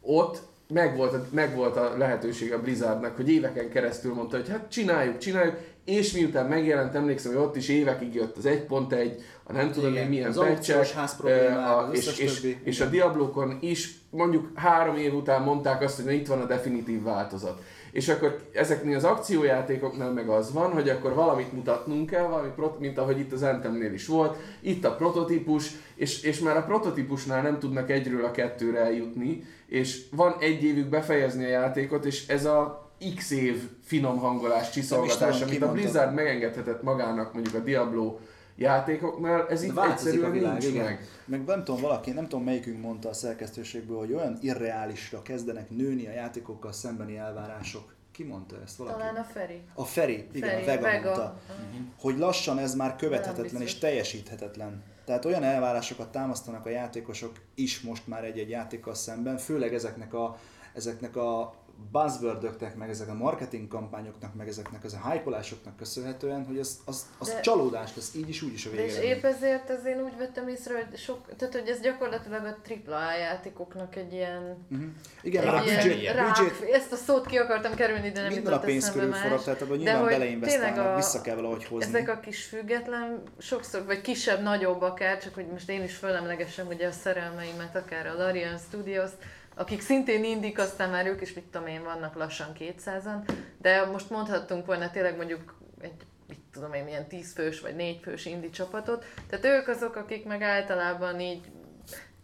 Ott megvolt, a- megvolt a lehetőség a Blizzardnak, hogy éveken keresztül mondta, hogy hát csináljuk, csináljuk, és miután megjelent, emlékszem, hogy ott is évekig jött az 1.1, a nem tudom Igen, én milyen az patchek, ház problémák, a- és, és, többi. és a Diablokon is mondjuk három év után mondták azt, hogy na itt van a definitív változat. És akkor ezeknél az akciójátékoknál meg az van, hogy akkor valamit mutatnunk kell, valami, prot- mint ahogy itt az Anthemnél is volt, itt a prototípus, és, és már a prototípusnál nem tudnak egyről a kettőre eljutni, és van egy évük befejezni a játékot, és ez a x év finom hangolás, csiszolgatás, amit a. Blizzard megengedhetett magának mondjuk a Diablo játékoknál, ez itt változik a egyszerűen világ, nincs igen. meg. Meg nem tudom, valaki, nem tudom melyikünk mondta a szerkesztőségből, hogy olyan irreálisra kezdenek nőni a játékokkal szembeni elvárások. Ki mondta ezt? Valaki? Talán a Feri. A Feri, igen, Feri, a Vega, Vega. mondta, hogy lassan ez már követhetetlen és teljesíthetetlen. Tehát olyan elvárásokat támasztanak a játékosok is most már egy-egy játékkal szemben, főleg ezeknek a, ezeknek a buzzwordöknek, meg ezek a marketing kampányoknak, meg ezeknek az a hypolásoknak köszönhetően, hogy az, az, az De- csalódás lesz így is, úgy is a De és épp ezért az én úgy vettem észre, hogy sok, tehát hogy ez gyakorlatilag a AAA játékoknak egy ilyen... Mhm. Igen, egy a ilyen rák, büdzsét ezt a szót ki akartam kerülni, de nem minden a pénz körül forog, tehát abban nyilván beleinvestálnak, a- vissza kell valahogy hozni. Ezek a kis független, sokszor, vagy kisebb, nagyobb akár, csak hogy most én is fölemlegesem ugye a szerelmeimet, akár a Larian Studios, akik szintén indik, aztán már ők is, mit tudom én, vannak lassan 200-an, de most mondhattunk volna tényleg mondjuk egy mit tudom én, ilyen 10 fős vagy 4 fős indi csapatot. Tehát ők azok, akik meg általában így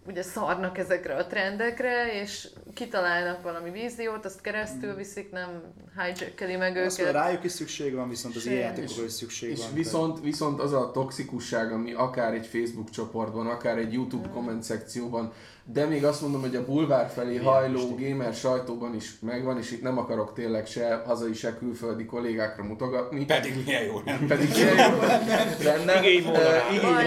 ugye szarnak ezekre a trendekre, és kitalálnak valami víziót, azt keresztül viszik, nem hijackeli meg Azt mondja, őket. rájuk is szükség van, viszont az ilyen játékokra is szükség És van. viszont, viszont az a toxikusság, ami akár egy Facebook csoportban, akár egy YouTube Mm. komment szekcióban, de még azt mondom, hogy a bulvár felé hajló gamer sajtóban is megvan, és itt nem akarok tényleg se hazai, se külföldi kollégákra mutogatni. Pedig milyen jó nem. Pedig ilyen jó (laughs) lenne. Igény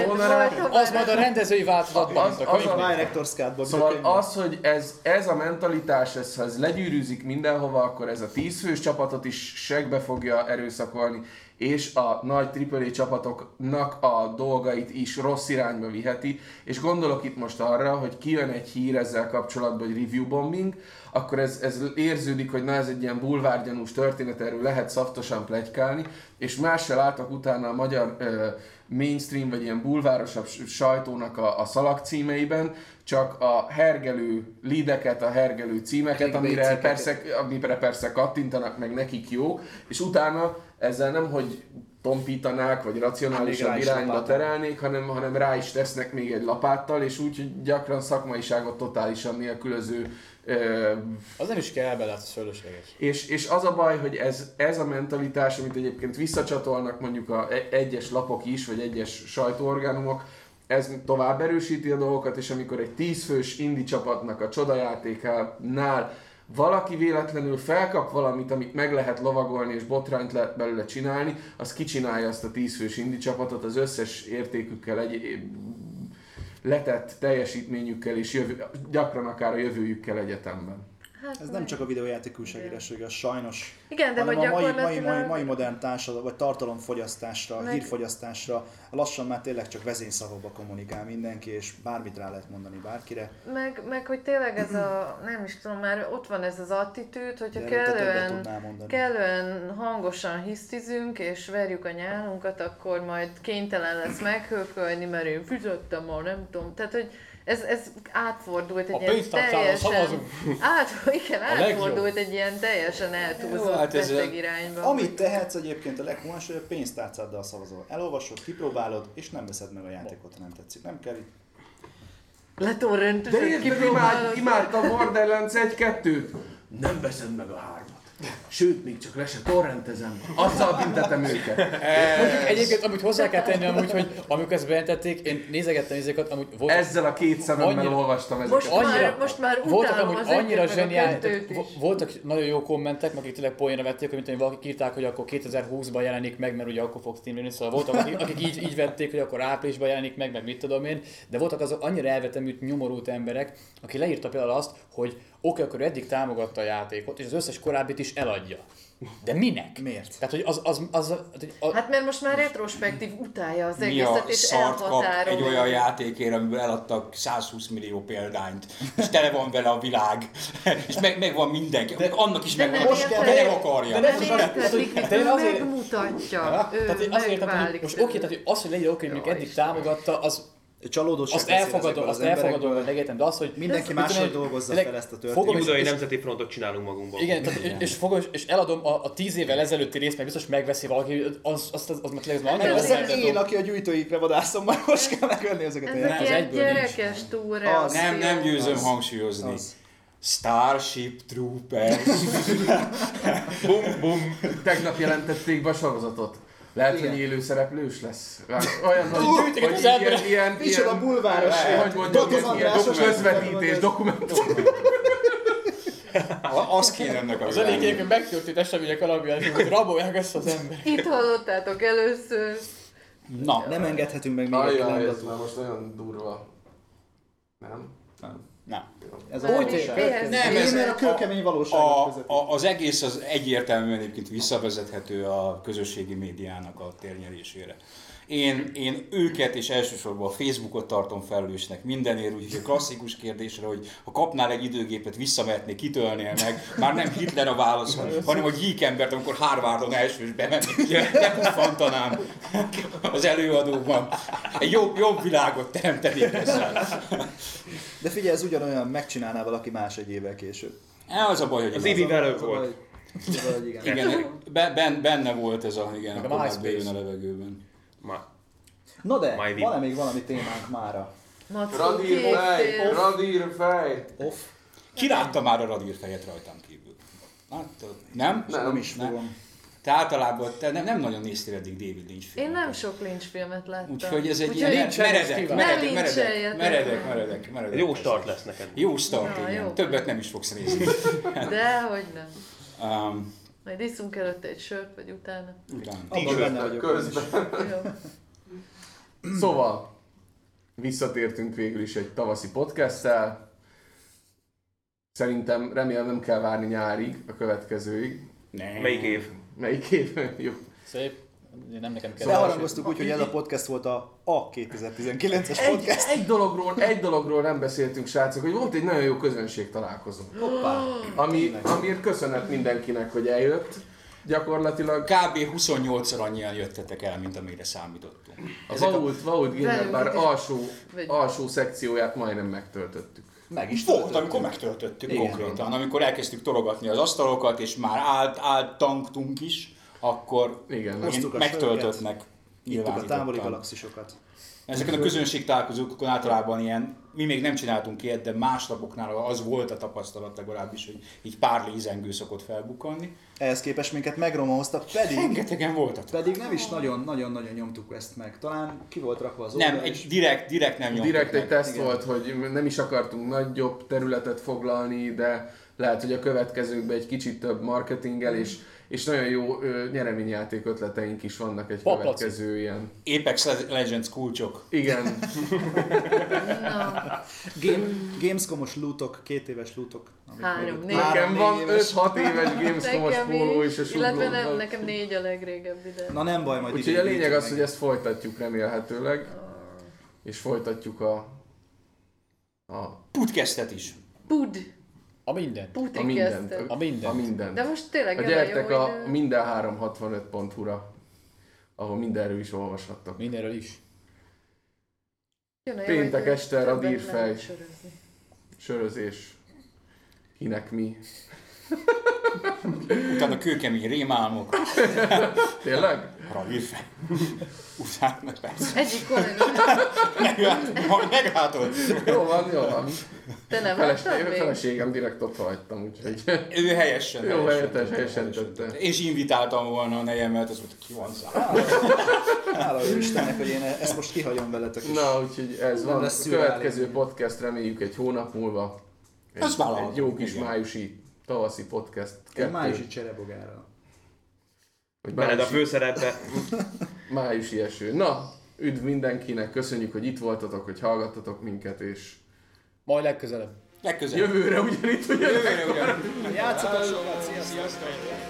módra rá. Az majd a rendezői változatban, Az- az a-. Director's Cut-ban, Szóval az, hogy ez, ez a mentalitás, ez, ha ez legyűrűzik mindenhova, akkor ez a tízfős csapatot is segbe fogja erőszakolni, és a nagy AAA csapatoknak a dolgait is rossz irányba viheti, és gondolok itt most arra, hogy kijön egy hír ezzel kapcsolatban, hogy review bombing, akkor ez, ez érződik, hogy na ez egy ilyen bulvárgyanús történet, erről lehet szaftosan plegykálni, és más se látok utána a magyar ö, mainstream vagy ilyen bulvárosabb sajtónak a, a szalagcímeiben, csak a hergelő lideket, a hergelő címeket, amire persze, amire persze kattintanak, meg nekik jó, és utána ezzel nem, hogy tompítanák, vagy racionálisabb rá is irányba lapáttal. terelnék, hanem, hanem rá is tesznek még egy lapáttal, és úgy, hogy gyakran szakmaiságot totálisan nélkülöző ö, Az nem is kell bele, az fölösleges. és, és az a baj, hogy ez, ez a mentalitás, amit egyébként visszacsatolnak mondjuk a e- egyes lapok is, vagy egyes sajtóorgánumok, ez tovább erősíti a dolgokat, és amikor egy tízfős indi csapatnak a csodajátékánál valaki véletlenül felkap valamit, amit meg lehet lovagolni, és botrányt lehet belőle csinálni, az kicsinálja azt a tízfős indi csapatot az összes értékükkel, egy, letett teljesítményükkel, és jövő, gyakran akár a jövőjükkel egyetemben. Hát Ez nem csak a videójáték újságírásról igaz, sajnos. Igen, de hanem hogy a mai, mai, mai, mai modern társadalom, vagy tartalomfogyasztásra, Meg- hírfogyasztásra lassan már tényleg csak vezényszavakba kommunikál mindenki, és bármit rá lehet mondani bárkire. Meg, meg hogy tényleg ez a, nem is tudom, már ott van ez az attitűd, hogyha De kellően, kellően hangosan hisztizünk, és verjük a nyálunkat, akkor majd kénytelen lesz meghőkölni, mert én fizettem ma, nem tudom. Tehát, hogy ez, ez átfordult egy A ilyen teljesen... Át, igen, A legjobb. átfordult egy ilyen teljesen eltúlzott hát ez- beteg irányba. Amit tehetsz egyébként a leghumáns, hogy a pénztárcáddal szavazol. Elolvasod, kipróbálod, és nem veszed meg a játékot, ha nem tetszik. Nem kell így. De Letorrentezed, érted, imád, kipróbálod. imádta a Borderlands 1-2-t? Nem veszed meg a hármat. Sőt, még csak le se torrentezem. Azzal büntetem őket. Mondjuk egyébként, amit hozzá kell tenni, amúgy, hogy amikor ezt bejelentették, én nézegettem ezeket, amúgy volt, Ezzel a két szememmel Annyira- olvastam ezeket. Most már, most már voltak amúgy az annyira meg zseniális, voltak nagyon jó kommentek, akik tényleg poénra vették, hogy mint hogy valakik írták, hogy akkor 2020-ban jelenik meg, mert ugye akkor fog Steam jönni, szóval voltak, akik, akik így, így vették, hogy akkor áprilisban jelenik meg, meg mit tudom én, de voltak azok annyira elvetemült, nyomorult emberek, aki leírta például azt, hogy oké, akkor eddig támogatta a játékot, és az összes korábbit is eladja. De minek? Miért? Tehát, hogy az, az, az, az, az Hát mert most már retrospektív utálja az Mi a egészet, és szart kap elhatárol. egy olyan játékért, amiből eladtak 120 millió példányt, és tele van vele a világ, (laughs) és meg, meg van mindenki, de, annak is de meg nem van, érted. de nem akarja. De Nem érted, de megmutatja, ő hogy megválik. most oké, tehát hogy az, hogy legyen oké, hogy eddig támogatta, az Csalódottság azt elfogadom, ezekből azt az elfogadom, hogy megértem, de az, hogy Mindenki máshogy dolgozza tényleg fel ezt a fogom történetet. Budai és- Nemzeti Frontot csinálunk magunkból. Igen, tehát, és, és, fogom, és eladom a, a tíz évvel ezelőtti részt, meg biztos megveszi valaki, az, az, az, az, az, az már annyira beszélgető. én, aki a gyűjtőikre vadászom, már most kell megvenni ezeket a az játékokat. egyből nincs. gyerekes túlreakciók. Nem, nem győzöm Az- hangsúlyozni. az. Starship Troopers. (laughs) Bum, bum. Tegnap jelentették be a sorozatot. Lehet, hogy élő szereplős lesz. Olyan, hogy, gyűjtik hogy az ilyen, emberek. ilyen, Micsoda ilyen, bulváros hogy mondjam, ilyen, közvetítés, dokumentum. Az kéne ennek a Az elég hogy megtörtént események alapján, hogy rabolják ezt az ember. Itt hallottátok először. Na, Nem engedhetünk meg még egy Ajjaj, ez már most olyan durva. Nem? Na. Ez a Úgy valóság. Nem, ez mert a kőkemény valóságok a, a, az egész az egyértelműen egyébként visszavezethető a közösségi médiának a térnyerésére. Én, én őket és elsősorban a Facebookot tartom felelősnek mindenért, úgyhogy a klasszikus kérdésre, hogy ha kapnál egy időgépet, visszamehetnél, kitölnél meg, már nem Hitler a válasz, hanem a gyík embert, amikor Harvardon elsős bemennék, lepuffantanám az előadóban. Egy jobb, jobb világot teremtenék ezzel. De figyelj, ez ugyanolyan megcsinálná valaki más egy évvel később. E, Az a baj, hogy Az Ivi a volt. baj. Igen. Igen, be, ben, benne volt ez a, igen, a a MySpace. a levegőben. Ma, Na de, My van-e még valami témánk mára? Radír fej, radír fej. Off? Ki látta már a radírfejet rajtam kívül? Láttad? Nem? Nem. Nem is Nem. fogom. Te általában te nem, nem nagyon néztél eddig David Lynch Én filmeket. nem sok Lynch filmet láttam. Úgyhogy ez egy Úgyhogy ilyen meredek, meredek, meredek, meredek, meredek, meredek. jó start lesz neked. Jó start, Na, igen. jó. Többet nem is fogsz nézni. Dehogy nem. Um, Majd iszunk előtte egy sört, vagy utána. utána. Abban benne vagyok. Közben. Szóval, visszatértünk végül is egy tavaszi podcasttel. Szerintem, remélem nem kell várni nyárig, a következőig. Nem. Melyik év? Melyik év? Jó. Szép. Nem nekem kell. Beharangoztuk úgy, hogy ez a podcast volt a A 2019-es Egy, podcast. egy, dologról, egy dologról nem beszéltünk, srácok, hogy volt egy nagyon jó közönség találkozó. Hoppá. Ami, amiért köszönet mindenkinek, hogy eljött. Gyakorlatilag Kb. 28-szor annyian jöttetek el, mint amire számítottunk. a Vault, Vault Gamer alsó, alsó szekcióját majdnem megtöltöttük. Meg is Volt, töltöttük. amikor megtöltöttük Igen. konkrétan, amikor elkezdtük tologatni az asztalokat, és már állt, állt tanktunk is, akkor Igen. Megtöltöttnek. Ittuk a távoli galaxisokat. Ezeken a közönség találkozókon általában ilyen, mi még nem csináltunk ilyet, de más lapoknál az volt a tapasztalat legalábbis, hogy így pár lézengő szokott felbukkanni. Ehhez képest minket megromoltak, pedig, Rengetegen voltatok. pedig nem is nagyon-nagyon-nagyon nyomtuk ezt meg. Talán ki volt rakva az Nem, egy direkt, direkt nem nyomtuk Direkt egy meg. teszt igen. volt, hogy nem is akartunk nagyobb területet foglalni, de lehet, hogy a következőkben egy kicsit több marketinggel, és, és nagyon jó ö, nyereményjáték ötleteink is vannak egy Paplaci. következő ilyen. Apex Legends kulcsok. Igen, (laughs) Na, Game, Gamescomos lootok, két éves lootok. Három, négy. nekem van éves. 5-6 éves (laughs) Gamescom-os póló is. és Illetve nem, nekem négy a legrégebbi, de... Na nem baj, majd Úgyhogy a lényeg az, meg. hogy ezt folytatjuk remélhetőleg, és folytatjuk a, a, Podcastet is. Pud. A minden. Puti a mindent. kezdtem. A mindent. A mindent. De most tényleg A a gyertek jó a idő. minden 365.hu-ra, ahol mindenről is olvashattok. Mindenről is. Jön a Péntek este radírfej. Sörözés. Kinek mi. Utána kőkemény rémálmok. (laughs) Tényleg? Radírfej. (laughs) Utána persze. Egyik kollégám, Majd (laughs) meglátod. Jó van, jó van. te nem Feles, láttad én még? feleségem direkt ott hagytam, úgyhogy Ő helyesen. Jó, helyesen tette. Én is invitáltam volna a nejemet, (laughs) az volt, ki van szám. Hála Istennek, hogy én ezt most kihagyom veletek is. Na, úgyhogy ez van. A következő podcast reméljük egy hónap múlva. Egy, Ez egy jó kis igen. májusi tavaszi podcast. Egy májusi cserebogárral. Vagy Veled a főszerepbe. (laughs) májusi eső. Na, üdv mindenkinek, köszönjük, hogy itt voltatok, hogy hallgattatok minket, és Majd legközelebb. Legközelebb. jövőre ugyanitt ugyanek. Jövőre ugyan. Játszatok sokat, sziasztok! Sziasztok!